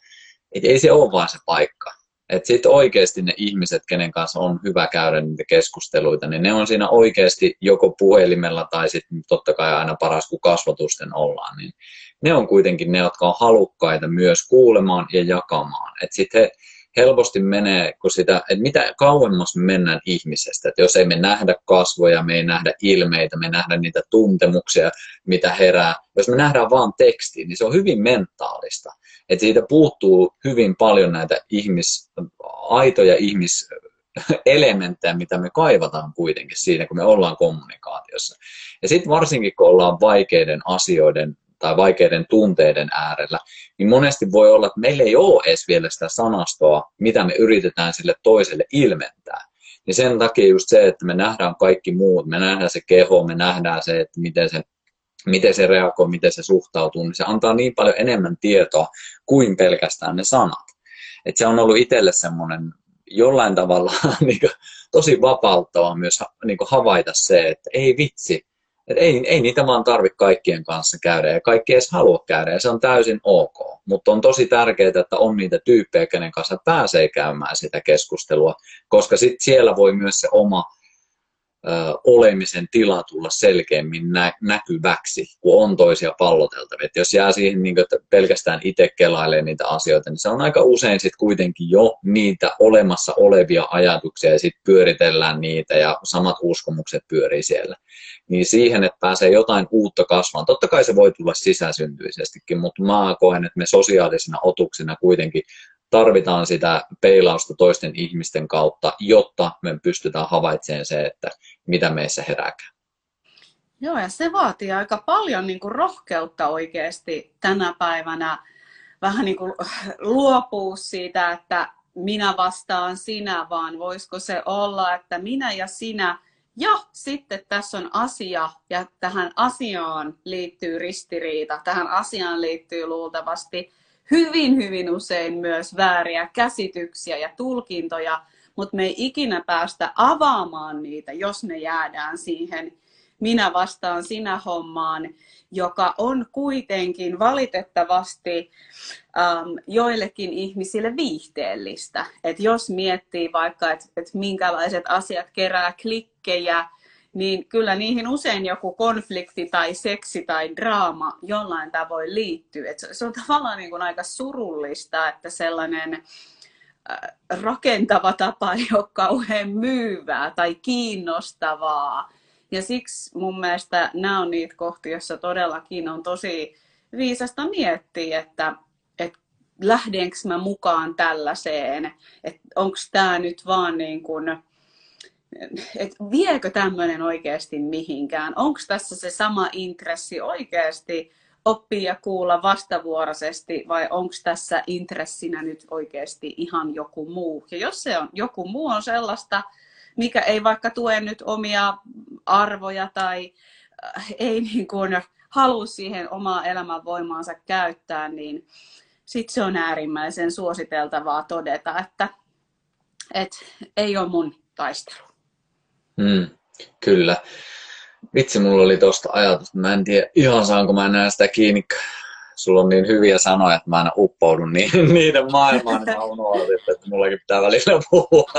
et ei se ole vaan se paikka. Että sitten oikeasti ne ihmiset, kenen kanssa on hyvä käydä niitä keskusteluita, niin ne on siinä oikeasti joko puhelimella tai sitten totta kai aina paras, kun kasvatusten ollaan. Niin ne on kuitenkin ne, jotka on halukkaita myös kuulemaan ja jakamaan. Että sitten he helposti menee, kun sitä, että mitä kauemmas me mennään ihmisestä, että jos ei me nähdä kasvoja, me ei nähdä ilmeitä, me ei nähdä niitä tuntemuksia, mitä herää, jos me nähdään vaan teksti, niin se on hyvin mentaalista. Että siitä puuttuu hyvin paljon näitä ihmis, aitoja ihmiselementtejä, mitä me kaivataan kuitenkin siinä, kun me ollaan kommunikaatiossa. Ja sitten varsinkin, kun ollaan vaikeiden asioiden tai vaikeiden tunteiden äärellä, niin monesti voi olla, että meillä ei ole edes vielä sitä sanastoa, mitä me yritetään sille toiselle ilmentää. Niin sen takia just se, että me nähdään kaikki muut, me nähdään se keho, me nähdään se, että miten se, miten se reagoi, miten se suhtautuu, niin se antaa niin paljon enemmän tietoa kuin pelkästään ne sanat. Et se on ollut itselle semmoinen jollain tavalla niin kuin, tosi vapauttava myös niin kuin havaita se, että ei vitsi, et ei, ei niitä vaan tarvitse kaikkien kanssa käydä ja kaikki edes halua käydä ja se on täysin ok. Mutta on tosi tärkeää, että on niitä tyyppejä, kenen kanssa pääsee käymään sitä keskustelua, koska sit siellä voi myös se oma olemisen tila tulla selkeämmin nä- näkyväksi, kun on toisia palloteltavia. Et jos jää siihen niin kuin, että pelkästään itse kelailee niitä asioita, niin se on aika usein sitten kuitenkin jo niitä olemassa olevia ajatuksia ja sitten pyöritellään niitä ja samat uskomukset pyörii siellä. Niin siihen, että pääsee jotain uutta kasvamaan. Totta kai se voi tulla sisäsyntyisestikin, mutta mä koen, että me sosiaalisina otuksina kuitenkin tarvitaan sitä peilausta toisten ihmisten kautta, jotta me pystytään havaitsemaan se, että mitä meissä herääkään. Joo, ja se vaatii aika paljon niin kuin rohkeutta oikeasti tänä päivänä vähän niin kuin luopua siitä, että minä vastaan sinä, vaan voisiko se olla, että minä ja sinä ja sitten tässä on asia, ja tähän asiaan liittyy ristiriita. Tähän asiaan liittyy luultavasti hyvin, hyvin usein myös vääriä käsityksiä ja tulkintoja, mutta me ei ikinä päästä avaamaan niitä, jos me jäädään siihen minä vastaan sinä hommaan, joka on kuitenkin valitettavasti ähm, joillekin ihmisille viihteellistä. Et jos miettii vaikka, että et minkälaiset asiat kerää klikkejä, niin kyllä niihin usein joku konflikti tai seksi tai draama jollain tavoin liittyy. Et se on tavallaan niin kuin aika surullista, että sellainen äh, rakentava tapa ei ole kauhean myyvää tai kiinnostavaa. Ja siksi mun mielestä nämä on niitä kohtia, joissa todellakin on tosi viisasta miettiä, että, että lähdenkö mä mukaan tällaiseen, että onko tämä nyt vaan niin kuin, että viekö tämmöinen oikeasti mihinkään? Onko tässä se sama intressi oikeasti oppia ja kuulla vastavuoroisesti vai onko tässä intressinä nyt oikeasti ihan joku muu? Ja jos se on joku muu on sellaista, mikä ei vaikka tue nyt omia arvoja tai äh, ei niin kuin halua siihen omaa elämänvoimaansa käyttää, niin sitten se on äärimmäisen suositeltavaa todeta, että, että ei ole mun taistelu. Mm, kyllä. Vitsi, mulla oli tosta ajatus, mä en tiedä ihan saanko mä enää sitä kiinni. Sulla on niin hyviä sanoja, että mä aina uppoudun niin, niiden maailmaan, niin mä unohdin, että mullakin pitää välillä puhua.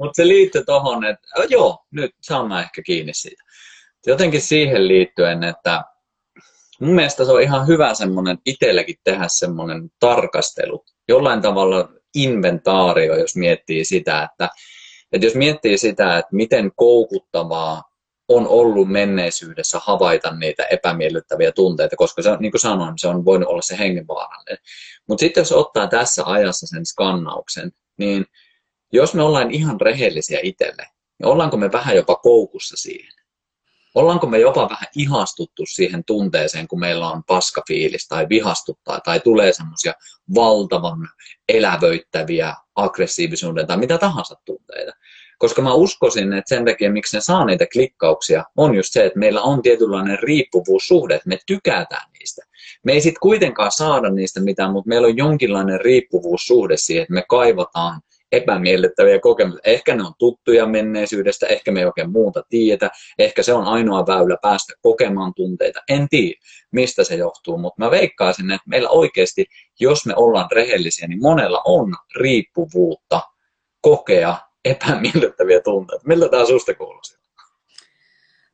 Mutta se liittyy tohon, että joo, nyt saan mä ehkä kiinni siitä. Jotenkin siihen liittyen, että mun mielestä se on ihan hyvä semmoinen itselläkin tehdä semmoinen tarkastelu. Jollain tavalla inventaario, jos miettii sitä, että että jos miettii sitä, että miten koukuttavaa on ollut menneisyydessä havaita niitä epämiellyttäviä tunteita, koska se, niin kuin sanoin, se on voinut olla se hengenvaarallinen. Mutta sitten jos ottaa tässä ajassa sen skannauksen, niin jos me ollaan ihan rehellisiä itselle, niin ollaanko me vähän jopa koukussa siihen? Ollaanko me jopa vähän ihastuttu siihen tunteeseen, kun meillä on paskafiilis tai vihastuttaa tai tulee semmoisia valtavan elävöittäviä aggressiivisuuden tai mitä tahansa tunteita. Koska mä uskoisin, että sen takia, miksi ne saa niitä klikkauksia, on just se, että meillä on tietynlainen riippuvuussuhde, että me tykätään niistä. Me ei sitten kuitenkaan saada niistä mitään, mutta meillä on jonkinlainen riippuvuussuhde siihen, että me kaivataan epämiellyttäviä kokemuksia. Ehkä ne on tuttuja menneisyydestä, ehkä me ei oikein muuta tiedä, ehkä se on ainoa väylä päästä kokemaan tunteita. En tiedä, mistä se johtuu, mutta mä veikkaisin, että meillä oikeasti, jos me ollaan rehellisiä, niin monella on riippuvuutta kokea epämiellyttäviä tunteita. Miltä tämä susta kuulostaa?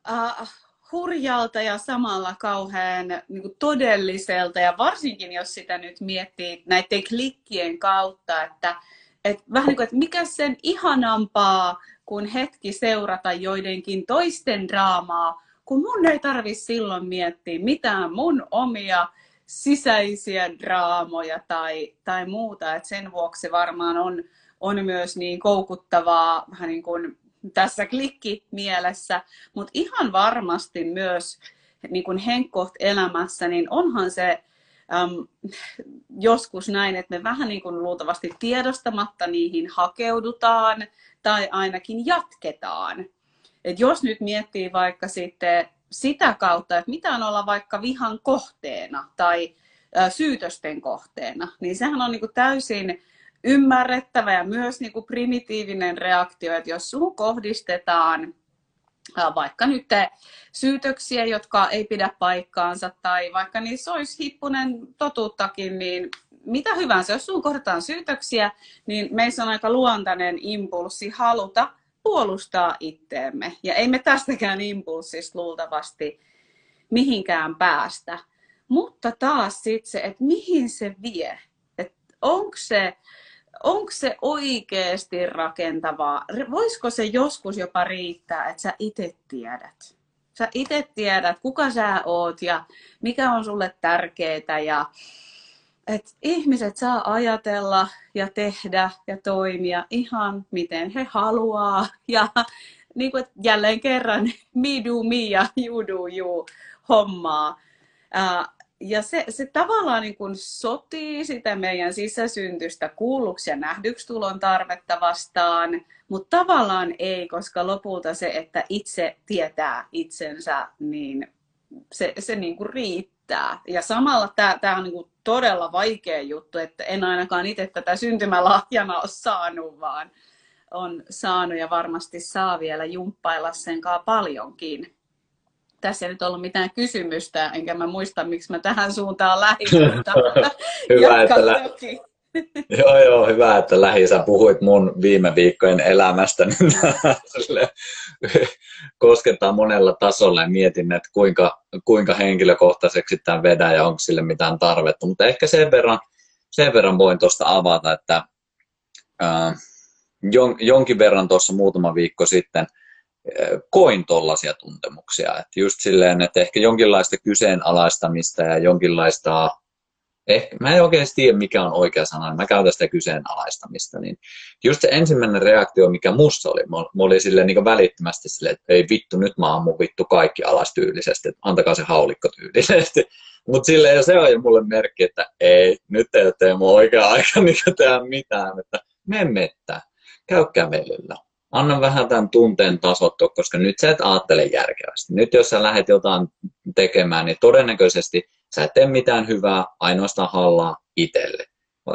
Uh, hurjalta ja samalla kauhean niin kuin todelliselta ja varsinkin jos sitä nyt miettii näiden klikkien kautta, että et vähän niin kuin, että mikä sen ihanampaa kuin hetki seurata joidenkin toisten draamaa, kun mun ei tarvi silloin miettiä mitään mun omia sisäisiä draamoja tai, tai muuta. Et sen vuoksi varmaan on, on myös niin koukuttavaa vähän niin kuin tässä klikkimielessä, mutta ihan varmasti myös niin kuin henkkoht elämässä, niin onhan se äm, joskus näin, että me vähän niin kuin luultavasti tiedostamatta niihin hakeudutaan tai ainakin jatketaan. Et jos nyt miettii vaikka sitten sitä kautta, että mitä on olla vaikka vihan kohteena tai ä, syytösten kohteena, niin sehän on niin kuin täysin ymmärrettävä ja myös niin kuin primitiivinen reaktio, että jos sun kohdistetaan vaikka nyt syytöksiä, jotka ei pidä paikkaansa, tai vaikka niissä olisi hippunen totuuttakin, niin mitä hyvänsä, jos sun kohdataan syytöksiä, niin meissä on aika luontainen impulssi haluta puolustaa itteemme. Ja ei me tästäkään impulssista luultavasti mihinkään päästä. Mutta taas sitten se, että mihin se vie. Että onko se onko se oikeasti rakentavaa? Voisiko se joskus jopa riittää, että sä itse tiedät? Sä itse tiedät, kuka sä oot ja mikä on sulle tärkeää ja että ihmiset saa ajatella ja tehdä ja toimia ihan miten he haluaa ja niin kuin, jälleen kerran me do me ja you do you hommaa ja se, se tavallaan niin kuin sotii sitä meidän sisäsyntystä kuulluksi ja nähdyksi tulon tarvetta vastaan, mutta tavallaan ei, koska lopulta se, että itse tietää itsensä, niin se, se niin kuin riittää. Ja samalla tämä, on niin kuin todella vaikea juttu, että en ainakaan itse tätä syntymälahjana ole saanut, vaan on saanut ja varmasti saa vielä jumppailla sen paljonkin tässä ei nyt ollut mitään kysymystä, enkä mä muista, miksi mä tähän suuntaan lähdin, hyvä, että lä- joo, joo, hyvä, että lähi. Sä puhuit mun viime viikkojen elämästä, niin koskettaa monella tasolla ja mietin, että kuinka, kuinka henkilökohtaiseksi tämä vedää ja onko sille mitään tarvetta. Mutta ehkä sen verran, sen verran voin tuosta avata, että äh, jonkin verran tuossa muutama viikko sitten – koin tollaisia tuntemuksia. Että just silleen, että ehkä jonkinlaista kyseenalaistamista ja jonkinlaista, ehkä, mä en oikein tiedä mikä on oikea sana, mä käytän sitä kyseenalaistamista, niin just se ensimmäinen reaktio, mikä musta oli, mä oli silleen niin välittömästi silleen, että ei vittu, nyt mä ammun vittu kaikki alas tyylisesti, että antakaa se haulikko tyylisesti. Mutta silleen se on jo mulle merkki, että ei, nyt ei ole Teemu oikea aika niin tehdä mitään, että mene mettään, käy kävelyllä anna vähän tämän tunteen tasottua, koska nyt sä et ajattele järkevästi. Nyt jos sä lähdet jotain tekemään, niin todennäköisesti sä et tee mitään hyvää, ainoastaan hallaa itselle.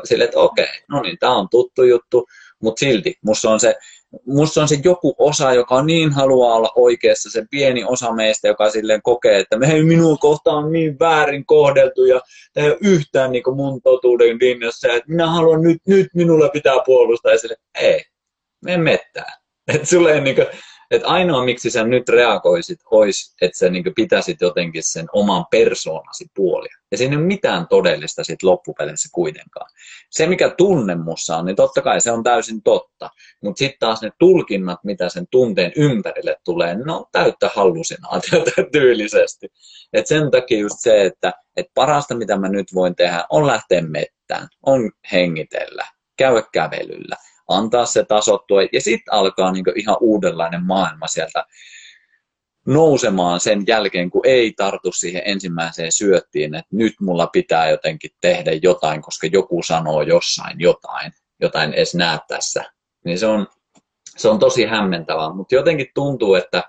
Sille, että okei, okay, no niin, tämä on tuttu juttu, mutta silti musta on se musta on se joku osa, joka niin haluaa olla oikeassa, se pieni osa meistä, joka silleen kokee, että me ei minua kohtaan niin väärin kohdeltu ja tämä ei ole yhtään niin mun totuuden linjassa, että minä haluan nyt, nyt minulle pitää puolustaa ja sille, ei, me mettään. Et sulle ei niinku, et ainoa miksi sä nyt reagoisit olisi, että sä niinku pitäisit jotenkin sen oman persoonasi puolia. Ja siinä ei ole mitään todellista sit loppupeleissä kuitenkaan. Se mikä tunne mussa on, niin totta kai se on täysin totta. Mutta sitten taas ne tulkinnat, mitä sen tunteen ympärille tulee, ne on täyttä hallusinaatiota tyylisesti. Et sen takia just se, että et parasta mitä mä nyt voin tehdä on lähteä mettään, on hengitellä, käydä kävelyllä antaa se tasottua ja sitten alkaa niin ihan uudenlainen maailma sieltä nousemaan sen jälkeen, kun ei tartu siihen ensimmäiseen syöttiin, että nyt mulla pitää jotenkin tehdä jotain, koska joku sanoo jossain jotain, jotain edes näe tässä. Niin se on, se on tosi hämmentävää, mutta jotenkin tuntuu, että,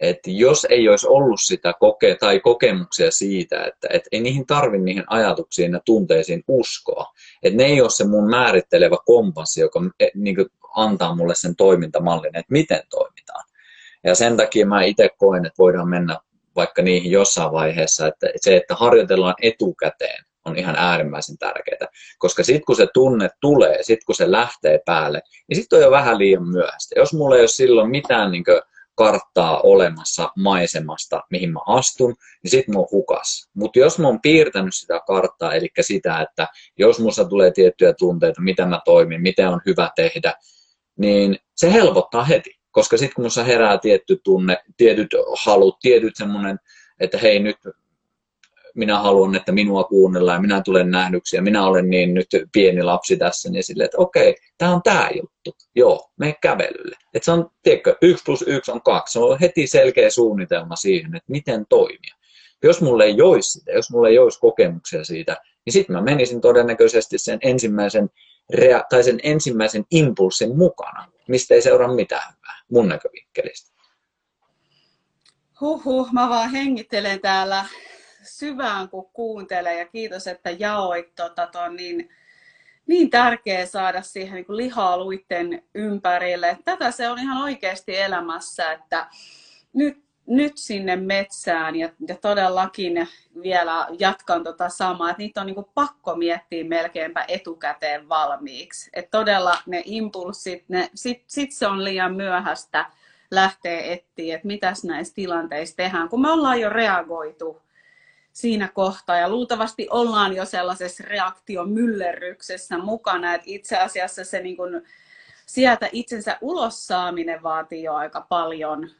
että jos ei olisi ollut sitä koke- tai kokemuksia siitä, että, että ei niihin tarvi niihin ajatuksiin ja tunteisiin uskoa, että ne ei ole se mun määrittelevä kompassi, joka e, niin antaa mulle sen toimintamallin, että miten toimitaan. Ja sen takia mä itse koen, että voidaan mennä vaikka niihin jossain vaiheessa, että se, että harjoitellaan etukäteen, on ihan äärimmäisen tärkeää. Koska sitten kun se tunne tulee, sitten kun se lähtee päälle, niin sitten on jo vähän liian myöhäistä. Jos mulla ei ole silloin mitään niin karttaa olemassa maisemasta, mihin mä astun, niin sitten mä oon hukas. Mutta jos mä oon piirtänyt sitä karttaa, eli sitä, että jos musta tulee tiettyjä tunteita, mitä mä toimin, miten on hyvä tehdä, niin se helpottaa heti. Koska sitten kun musta herää tietty tunne, tietyt halut, tietyt semmoinen, että hei nyt minä haluan, että minua kuunnellaan minä tulen nähdyksi ja minä olen niin nyt pieni lapsi tässä, niin silleen, että okei, tämä on tämä juttu. Joo, me kävelylle. Että se on, tiedätkö, yksi plus yksi on kaksi. Se on heti selkeä suunnitelma siihen, että miten toimia. Jos mulle ei olisi sitä, jos mulle ei olisi kokemuksia siitä, niin sitten mä menisin todennäköisesti sen ensimmäisen, rea- tai sen ensimmäisen impulssin mukana, mistä ei seuraa mitään hyvää mun näkövinkkelistä. Huhhuh, mä vaan hengittelen täällä syvään, kun kuuntelee ja kiitos, että jaoit tota, ton niin, niin tärkeä saada siihen niin lihaa luitten ympärille. Tätä se on ihan oikeasti elämässä, että nyt, nyt sinne metsään ja, ja todellakin vielä jatkan tota samaa, että niitä on niin pakko miettiä melkeinpä etukäteen valmiiksi. Että todella ne impulssit, ne, sit, sit se on liian myöhäistä lähteä etsiä, että mitäs näissä tilanteissa tehdään, kun me ollaan jo reagoitu siinä kohtaa. Ja luultavasti ollaan jo sellaisessa reaktiomyllerryksessä mukana, että itse asiassa se niin kuin sieltä itsensä ulos saaminen vaatii jo aika paljon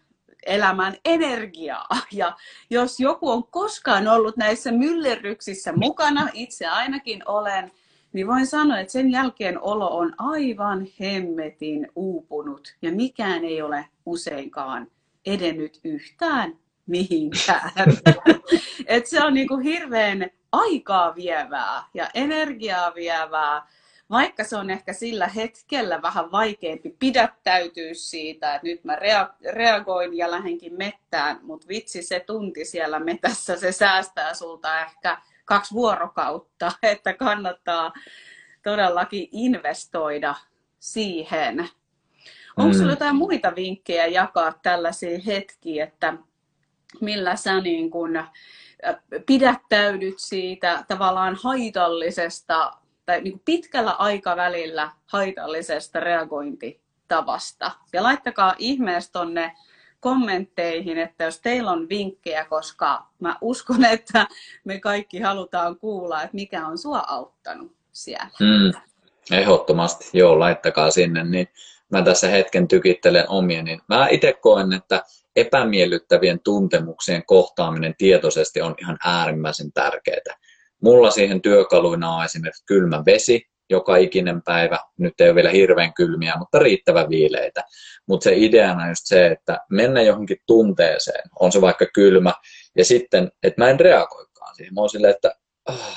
elämän energiaa. Ja jos joku on koskaan ollut näissä myllerryksissä mukana, itse ainakin olen, niin voin sanoa, että sen jälkeen olo on aivan hemmetin uupunut ja mikään ei ole useinkaan edennyt yhtään mihinkään. Et se on niinku hirveän aikaa vievää ja energiaa vievää, vaikka se on ehkä sillä hetkellä vähän vaikeampi pidättäytyä siitä, että nyt mä rea- reagoin ja lähdenkin mettään, mutta vitsi se tunti siellä metässä, se säästää sulta ehkä kaksi vuorokautta, että kannattaa todellakin investoida siihen. Onko sinulla mm. jotain muita vinkkejä jakaa tällaisia hetkiä, että millä sä niin kun äh, pidättäydyt siitä tavallaan haitallisesta tai niin pitkällä aikavälillä haitallisesta reagointitavasta. Ja laittakaa ihmeessä tonne kommentteihin, että jos teillä on vinkkejä, koska mä uskon, että me kaikki halutaan kuulla, että mikä on sua auttanut siellä. Mm, ehdottomasti, joo, laittakaa sinne, niin mä tässä hetken tykittelen omia, niin mä itse koen, että epämiellyttävien tuntemuksien kohtaaminen tietoisesti on ihan äärimmäisen tärkeää. Mulla siihen työkaluina on esimerkiksi kylmä vesi, joka ikinen päivä. Nyt ei ole vielä hirveän kylmiä, mutta riittävän viileitä. Mutta se ideana on just se, että mennä johonkin tunteeseen, on se vaikka kylmä, ja sitten, että mä en reagoikaan siihen. Mä oon silleen, että oh,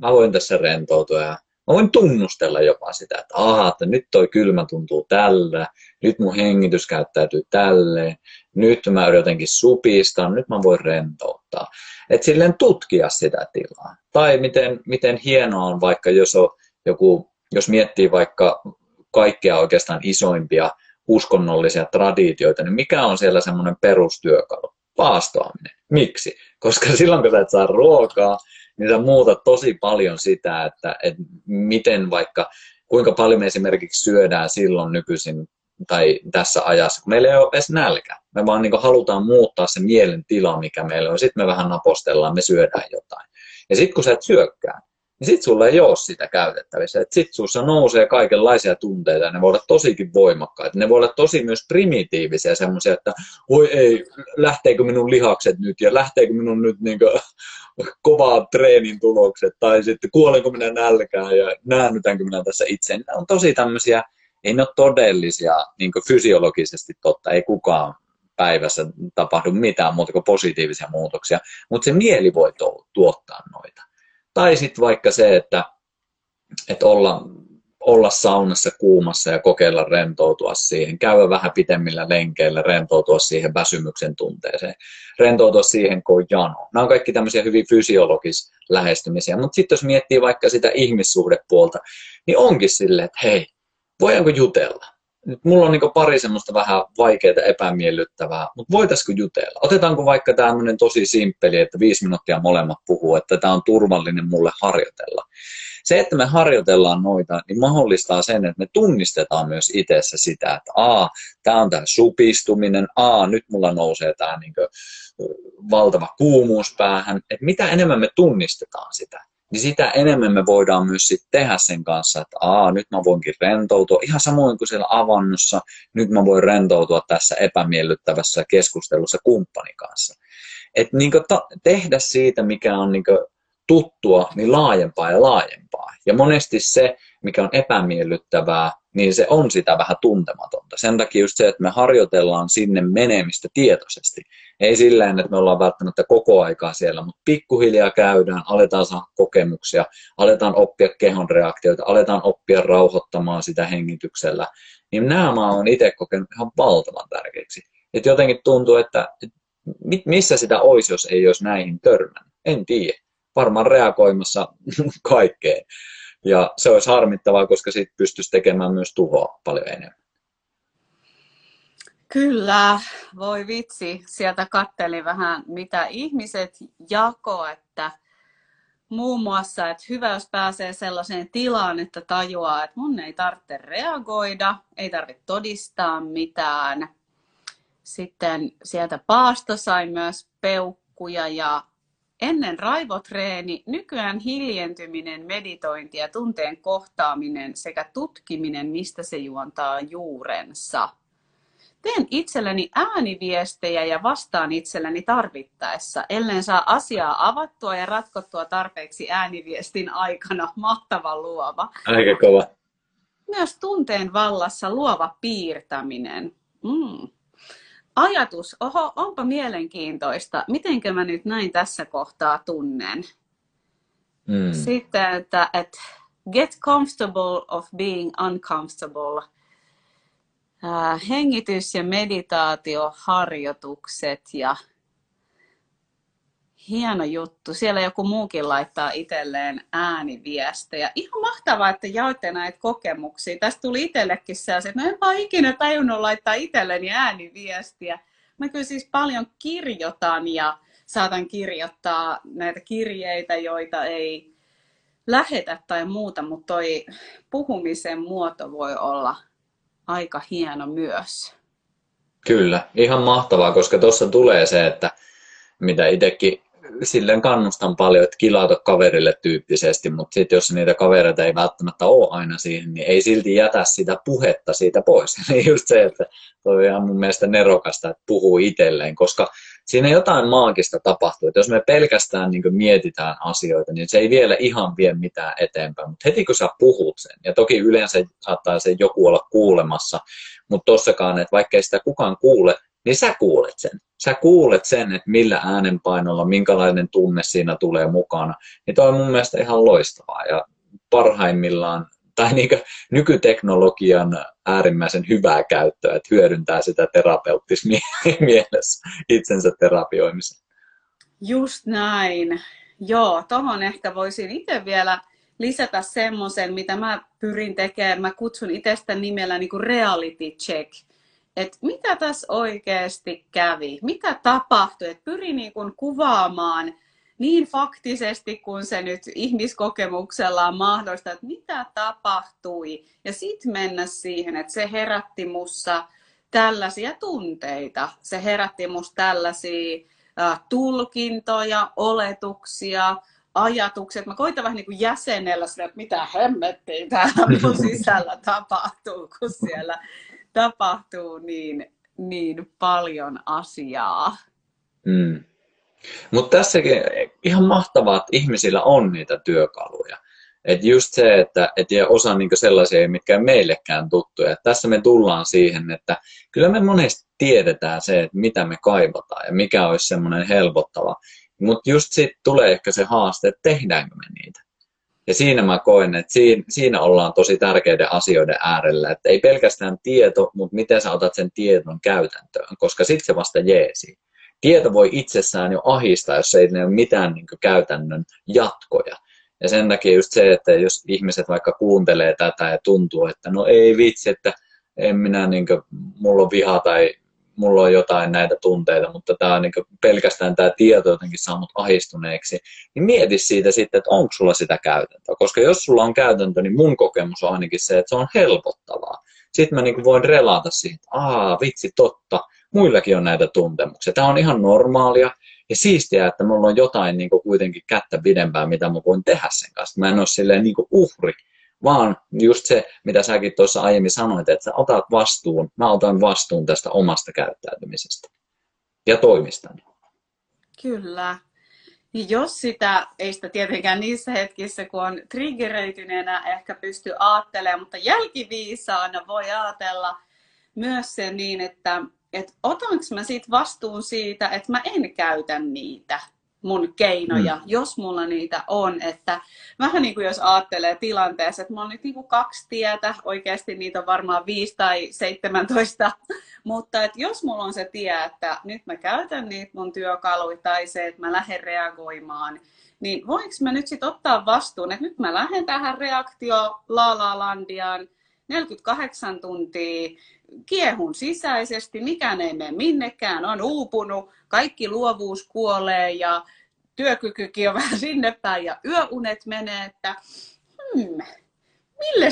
mä voin tässä rentoutua ja Mä voin tunnustella jopa sitä, että aha, että nyt toi kylmä tuntuu tällä, nyt mun hengitys käyttäytyy tälleen, nyt mä jotenkin supistan, nyt mä voin rentouttaa. Että silleen tutkia sitä tilaa. Tai miten, miten hienoa on vaikka, jos on joku, jos miettii vaikka kaikkia oikeastaan isoimpia uskonnollisia traditioita, niin mikä on siellä semmoinen perustyökalu? Paastoaminen. Miksi? Koska silloin kun sä et saa ruokaa, niin sä muutat tosi paljon sitä, että, että miten vaikka, kuinka paljon me esimerkiksi syödään silloin nykyisin tai tässä ajassa, kun meillä ei ole edes nälkä. Me vaan niin halutaan muuttaa se mielen tila, mikä meillä on. Sitten me vähän napostellaan, me syödään jotain. Ja sitten kun sä et syökkää, niin sit sulla ei ole sitä käytettävissä. Et sit nousee kaikenlaisia tunteita ja ne voi olla tosikin voimakkaita. Ne voi olla tosi myös primitiivisiä semmoisia, että voi ei, lähteekö minun lihakset nyt ja lähteekö minun nyt niin kovaa treenin tulokset tai sitten kuolenko minä nälkään ja näännytänkö minä tässä itse. Nämä on tosi tämmöisiä, ei ne ole todellisia niin fysiologisesti totta, ei kukaan päivässä tapahdu mitään muuta kuin positiivisia muutoksia, mutta se mieli voi tuottaa noita. Tai sitten vaikka se, että, että olla, olla saunassa kuumassa ja kokeilla rentoutua siihen, käydä vähän pitemmillä lenkeillä, rentoutua siihen väsymyksen tunteeseen, rentoutua siihen, kun on jano. Nämä on kaikki tämmöisiä hyvin fysiologis lähestymisiä, mutta sitten jos miettii vaikka sitä ihmissuhdepuolta, niin onkin silleen, että hei, voidaanko jutella? Mulla on niin pari semmoista vähän vaikeaa, epämiellyttävää, mutta voitaisiko jutella? Otetaanko vaikka tämmöinen tosi simppeli, että viisi minuuttia molemmat puhuu, että tämä on turvallinen mulle harjoitella. Se, että me harjoitellaan noita, niin mahdollistaa sen, että me tunnistetaan myös itsessä sitä, että a, tämä on tämä supistuminen, a, nyt mulla nousee tämä niin valtava kuumuus päähän, että mitä enemmän me tunnistetaan sitä, niin sitä enemmän me voidaan myös sit tehdä sen kanssa, että aa, nyt mä voinkin rentoutua, ihan samoin kuin siellä avannossa, nyt mä voin rentoutua tässä epämiellyttävässä keskustelussa kumppanin kanssa. Että niin tehdä siitä, mikä on niin tuttua, niin laajempaa ja laajempaa. Ja monesti se, mikä on epämiellyttävää, niin se on sitä vähän tuntematonta. Sen takia just se, että me harjoitellaan sinne menemistä tietoisesti. Ei silleen, että me ollaan välttämättä koko aikaa siellä, mutta pikkuhiljaa käydään, aletaan saada kokemuksia, aletaan oppia kehon reaktioita, aletaan oppia rauhoittamaan sitä hengityksellä. Niin nämä mä oon itse kokenut ihan valtavan tärkeiksi. Että jotenkin tuntuu, että missä sitä olisi, jos ei olisi näihin törmännyt. En tiedä. Varmaan reagoimassa kaikkeen. Ja se olisi harmittavaa, koska sitten pystyisi tekemään myös tuhoa paljon enemmän. Kyllä, voi vitsi. Sieltä kattelin vähän, mitä ihmiset jako, että muun muassa, että hyvä, jos pääsee sellaiseen tilaan, että tajuaa, että mun ei tarvitse reagoida, ei tarvitse todistaa mitään. Sitten sieltä paasto sai myös peukkuja ja Ennen raivotreeni, nykyään hiljentyminen, meditointi ja tunteen kohtaaminen sekä tutkiminen, mistä se juontaa juurensa. Teen itselleni ääniviestejä ja vastaan itselleni tarvittaessa, ellen saa asiaa avattua ja ratkottua tarpeeksi ääniviestin aikana. Mahtava luova. Aika kova. Myös tunteen vallassa luova piirtäminen. Mm ajatus, oho, onpa mielenkiintoista, mitenkö mä nyt näin tässä kohtaa tunnen. Mm. Sitten, että, että get comfortable of being uncomfortable. Äh, hengitys- ja meditaatioharjoitukset ja hieno juttu. Siellä joku muukin laittaa itselleen ääniviestejä. Ihan mahtavaa, että jaoitte näitä kokemuksia. Tästä tuli itsellekin sellaiset, että no enpä ikinä tajunnut laittaa itselleni ääniviestiä. Mä kyllä siis paljon kirjoitan ja saatan kirjoittaa näitä kirjeitä, joita ei lähetä tai muuta, mutta toi puhumisen muoto voi olla aika hieno myös. Kyllä, ihan mahtavaa, koska tuossa tulee se, että mitä itsekin silleen kannustan paljon, että kilauta kaverille tyyppisesti, mutta sitten jos niitä kavereita ei välttämättä ole aina siihen, niin ei silti jätä sitä puhetta siitä pois. Eli just se, että toi on ihan mun mielestä nerokasta, että puhuu itselleen, koska siinä jotain maagista tapahtuu. Että jos me pelkästään niin mietitään asioita, niin se ei vielä ihan vie mitään eteenpäin. Mutta heti kun sä puhut sen, ja toki yleensä saattaa se joku olla kuulemassa, mutta tossakaan, että vaikka ei sitä kukaan kuule, niin sä kuulet sen. Sä kuulet sen, että millä äänenpainolla, minkälainen tunne siinä tulee mukana. Niin toi on mun mielestä ihan loistavaa ja parhaimmillaan, tai niin nykyteknologian äärimmäisen hyvää käyttöä, että hyödyntää sitä terapeuttismielessä itsensä terapioimisen. Just näin. Joo, tuohon ehkä voisin itse vielä lisätä semmoisen, mitä mä pyrin tekemään. Mä kutsun itsestä nimellä niin kuin reality check että mitä tässä oikeasti kävi, mitä tapahtui, että pyri niin kuin kuvaamaan niin faktisesti kuin se nyt ihmiskokemuksella on mahdollista, että mitä tapahtui. Ja sitten mennä siihen, että se herätti mussa tällaisia tunteita, se herätti musta tällaisia tulkintoja, oletuksia, ajatukset. Mä koitan vähän niin kuin jäsenellä sitä, että mitä hemmettiä täällä mun sisällä tapahtuu, kun siellä tapahtuu niin, niin paljon asiaa. Mm. Mutta tässäkin ihan mahtavaa, että ihmisillä on niitä työkaluja. Et just se, että et osa niinku sellaisia, mitkä ei meillekään tuttuja. Et tässä me tullaan siihen, että kyllä me monesti tiedetään se, että mitä me kaivataan ja mikä olisi semmoinen helpottava. Mutta just sitten tulee ehkä se haaste, että tehdäänkö me niitä. Ja siinä mä koen, että siinä, siinä ollaan tosi tärkeiden asioiden äärellä, että ei pelkästään tieto, mutta miten sä otat sen tiedon käytäntöön, koska sitten se vasta jeesi. Tieto voi itsessään jo ahistaa, jos ei ole mitään niin käytännön jatkoja. Ja sen takia just se, että jos ihmiset vaikka kuuntelee tätä ja tuntuu, että no ei vitsi, että en minä, niin kuin, mulla on viha tai mulla on jotain näitä tunteita, mutta tämä on niin pelkästään tämä tieto jotenkin saa mut ahistuneeksi, niin mieti siitä sitten, että onko sulla sitä käytäntöä. Koska jos sulla on käytäntö, niin mun kokemus on ainakin se, että se on helpottavaa. Sitten mä niin voin relata siihen, että aa, vitsi, totta, muillakin on näitä tuntemuksia. Tämä on ihan normaalia ja siistiä, että mulla on jotain niin kuitenkin kättä pidempään, mitä mä voin tehdä sen kanssa. Mä en ole silleen niin uhri, vaan just se, mitä säkin tuossa aiemmin sanoit, että sä otat vastuun, mä otan vastuun tästä omasta käyttäytymisestä ja toimistani. Kyllä. Jos sitä, ei sitä tietenkään niissä hetkissä, kun on triggeröityneenä ehkä pysty ajattelemaan, mutta jälkiviisaana voi ajatella myös se niin, että, että otanko mä siitä vastuun siitä, että mä en käytä niitä mun keinoja, mm. jos mulla niitä on. Että vähän niin kuin jos ajattelee tilanteessa, että mulla on nyt niin kuin kaksi tietä, oikeasti niitä on varmaan viisi tai 17, mutta että jos mulla on se tie, että nyt mä käytän niitä mun työkaluja tai se, että mä lähden reagoimaan, niin voinko mä nyt sitten ottaa vastuun, että nyt mä lähden tähän reaktio La La Landiaan 48 tuntia, kiehun sisäisesti, mikään ei mene minnekään, on uupunut, kaikki luovuus kuolee ja työkykykin on vähän sinne päin ja yöunet menee, että hmm, mille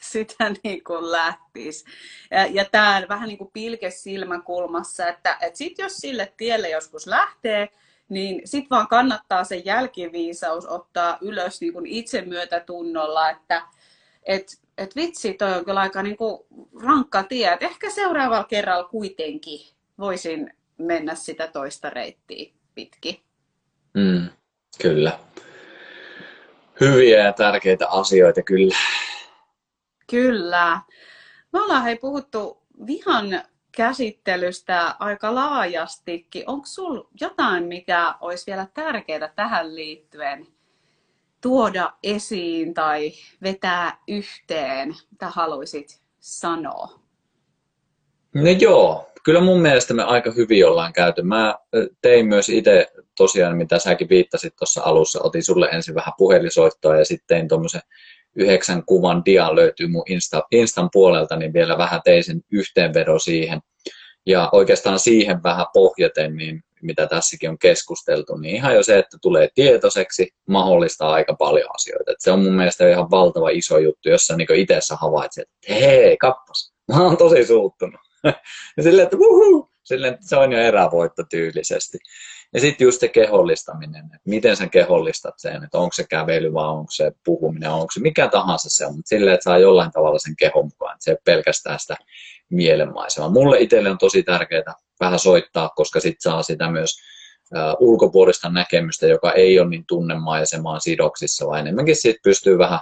sitä niin kuin lähtisi. Ja, ja tämä vähän niin kuin pilke silmäkulmassa, että, että sit jos sille tielle joskus lähtee, niin sitten vaan kannattaa se jälkiviisaus ottaa ylös niin kuin itsemyötätunnolla, että et, et vitsi, toi on kyllä aika niin kuin rankka tie. Et ehkä seuraavalla kerralla kuitenkin voisin mennä sitä toista reittiä pitkin. Mm, kyllä. Hyviä ja tärkeitä asioita kyllä. Kyllä. Me ollaan hei puhuttu vihan käsittelystä aika laajastikin. Onko sinulla jotain, mikä olisi vielä tärkeää tähän liittyen tuoda esiin tai vetää yhteen, mitä haluaisit sanoa? No joo, kyllä mun mielestä me aika hyvin ollaan käyty. Mä tein myös itse tosiaan, mitä säkin viittasit tuossa alussa, otin sulle ensin vähän puhelisoittoa ja sitten tein tuommoisen yhdeksän kuvan dia löytyy mun Insta, Instan puolelta, niin vielä vähän tein sen yhteenvedo siihen. Ja oikeastaan siihen vähän pohjaten, niin mitä tässäkin on keskusteltu, niin ihan jo se, että tulee tietoiseksi, mahdollistaa aika paljon asioita. Et se on mun mielestä ihan valtava iso juttu, jossa niin itse havaitset, että hei, kappas, mä oon tosi suuttunut. ja silleen, että wuhuu, silleen, että se on jo erävoitto tyylisesti. Ja sitten just se kehollistaminen, että miten sä kehollistat sen, että onko se kävely vai onko se puhuminen, onko se mikä tahansa se on, mutta silleen, että saa jollain tavalla sen kehon mukaan, että se ei pelkästään sitä mielenmaisemaa. Mulle itselle on tosi tärkeää vähän soittaa, koska sitten saa sitä myös ulkopuolista näkemystä, joka ei ole niin tunnemaisemaan sidoksissa, vaan enemmänkin siitä pystyy vähän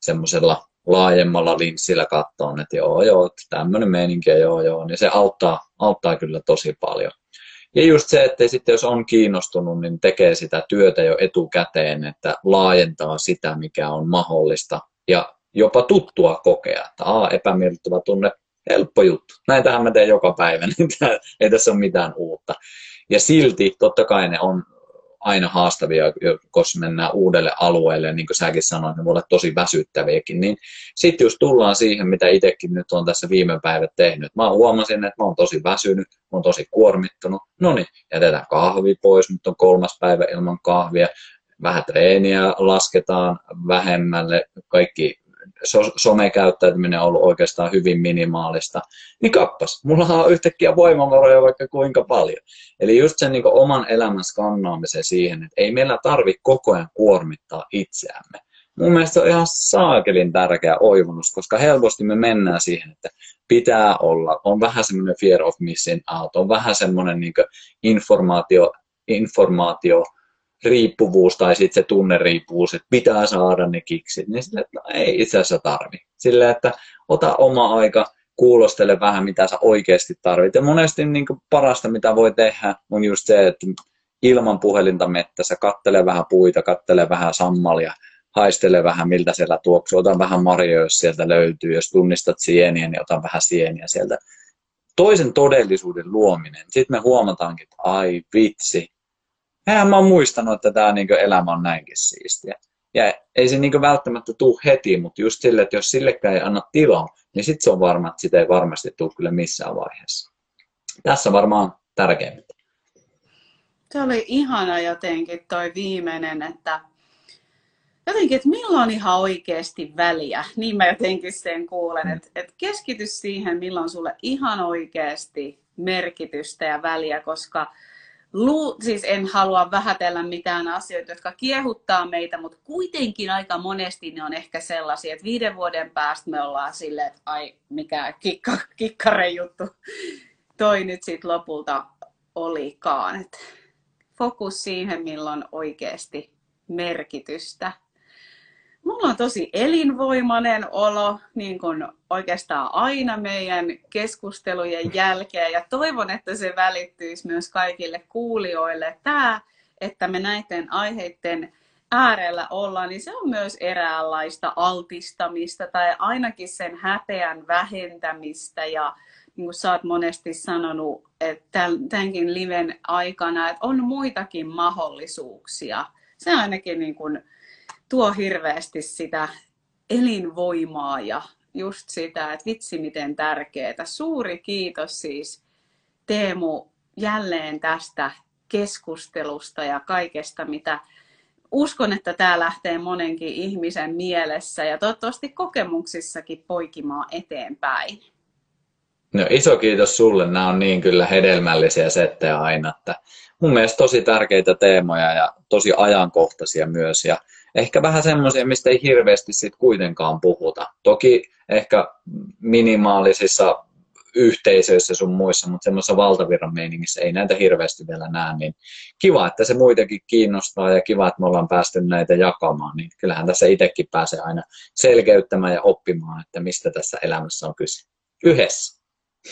semmoisella laajemmalla linssillä katsoa, että joo, joo, tämmöinen meininki, joo, joo, niin se auttaa, auttaa kyllä tosi paljon. Ja just se, että sitten jos on kiinnostunut, niin tekee sitä työtä jo etukäteen, että laajentaa sitä, mikä on mahdollista ja jopa tuttua kokea, että aa, epämiellyttävä tunne, helppo juttu. Näitähän mä teen joka päivä, niin ei tässä ole mitään uutta. Ja silti totta kai ne on aina haastavia, koska mennään uudelle alueelle, niin kuin säkin sanoit, ne voi olla tosi väsyttäviäkin, niin sitten just tullaan siihen, mitä itsekin nyt on tässä viime päivät tehnyt. Mä huomasin, että mä oon tosi väsynyt, mä oon tosi kuormittunut, no niin, jätetään kahvi pois, nyt on kolmas päivä ilman kahvia, vähän treeniä lasketaan vähemmälle, kaikki so- somekäyttäytyminen on ollut oikeastaan hyvin minimaalista, niin kappas, mulla on yhtäkkiä voimavaroja vaikka kuinka paljon. Eli just sen niin oman elämän skannaamisen siihen, että ei meillä tarvi koko ajan kuormittaa itseämme. Mun mielestä se on ihan saakelin tärkeä oivonnus, koska helposti me mennään siihen, että pitää olla, on vähän semmoinen fear of missing out, on vähän semmoinen niin informaatio, informaatio riippuvuus tai sitten se tunneriippuvuus, että pitää saada ne kiksit, niin sille, että no, ei itse asiassa tarvi. Sillä, että ota oma aika, kuulostele vähän, mitä sä oikeasti tarvit. Ja monesti niin parasta, mitä voi tehdä, on just se, että ilman puhelinta mettässä, kattele vähän puita, kattele vähän sammalia, haistele vähän, miltä siellä tuoksuu. Otan vähän marjoja, jos sieltä löytyy. Jos tunnistat sieniä, niin otan vähän sieniä sieltä. Toisen todellisuuden luominen. Sitten me huomataankin, että ai vitsi. Eihän mä oon muistanut, että tämä niin elämä on näinkin siistiä. Ja ei se niin välttämättä tule heti, mutta just sille, että jos sillekään ei anna tilaa, niin sitten se on varma, että sitä ei varmasti tule kyllä missään vaiheessa. Tässä varmaan tärkeimmät. Se oli ihana jotenkin toi viimeinen, että jotenkin, että milloin on ihan oikeasti väliä. Niin mä jotenkin sen kuulen, että, että keskity siihen, milloin sulle ihan oikeasti merkitystä ja väliä, koska lu, siis en halua vähätellä mitään asioita, jotka kiehuttaa meitä, mutta kuitenkin aika monesti ne on ehkä sellaisia, että viiden vuoden päästä me ollaan silleen, että ai mikä kikka, kikkare juttu toi nyt sitten lopulta olikaan. Et fokus siihen, milloin oikeasti merkitystä. Mulla on tosi elinvoimainen olo, niin kuin oikeastaan aina meidän keskustelujen jälkeen, ja toivon, että se välittyisi myös kaikille kuulijoille. Tämä, että me näiden aiheiden äärellä ollaan, niin se on myös eräänlaista altistamista tai ainakin sen häpeän vähentämistä ja niin kuin sä oot monesti sanonut, että tämänkin liven aikana, että on muitakin mahdollisuuksia. Se ainakin niin kuin tuo hirveästi sitä elinvoimaa ja just sitä, että vitsi miten tärkeää. Suuri kiitos siis Teemu jälleen tästä keskustelusta ja kaikesta, mitä uskon, että tämä lähtee monenkin ihmisen mielessä ja toivottavasti kokemuksissakin poikimaan eteenpäin. No iso kiitos sulle. Nämä on niin kyllä hedelmällisiä settejä aina. Että mun mielestä tosi tärkeitä teemoja ja tosi ajankohtaisia myös. Ja ehkä vähän semmoisia, mistä ei hirveästi sit kuitenkaan puhuta. Toki ehkä minimaalisissa yhteisöissä sun muissa, mutta semmoisessa valtavirran meiningissä ei näitä hirveästi vielä näe, niin kiva, että se muitakin kiinnostaa ja kiva, että me ollaan päästy näitä jakamaan, niin kyllähän tässä itsekin pääsee aina selkeyttämään ja oppimaan, että mistä tässä elämässä on kyse. Yhdessä.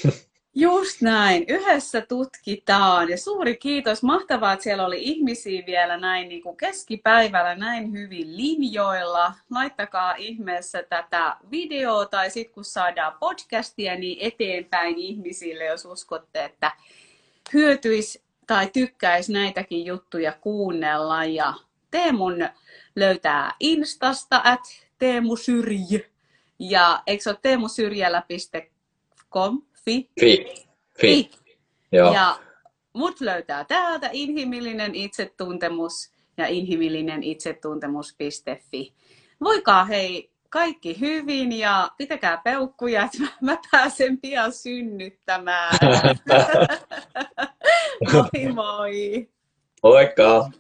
Just näin. Yhdessä tutkitaan. Ja suuri kiitos. Mahtavaa, että siellä oli ihmisiä vielä näin niin kuin keskipäivällä näin hyvin linjoilla. Laittakaa ihmeessä tätä videoa tai sitten kun saadaan podcastia, niin eteenpäin ihmisille, jos uskotte, että hyötyisi tai tykkäisi näitäkin juttuja kuunnella. Ja Teemun löytää Instasta, at Teemu Syrjä. Ja eikö se ole teemusyrjällä.com? Fi. Fi. Fi. Joo. Ja mut löytää täältä inhimillinen itsetuntemus ja inhimillinen itsetuntemus.fi. Voikaa hei kaikki hyvin ja pitäkää peukkuja, että mä pääsen pian synnyttämään. moi moi! Moikka!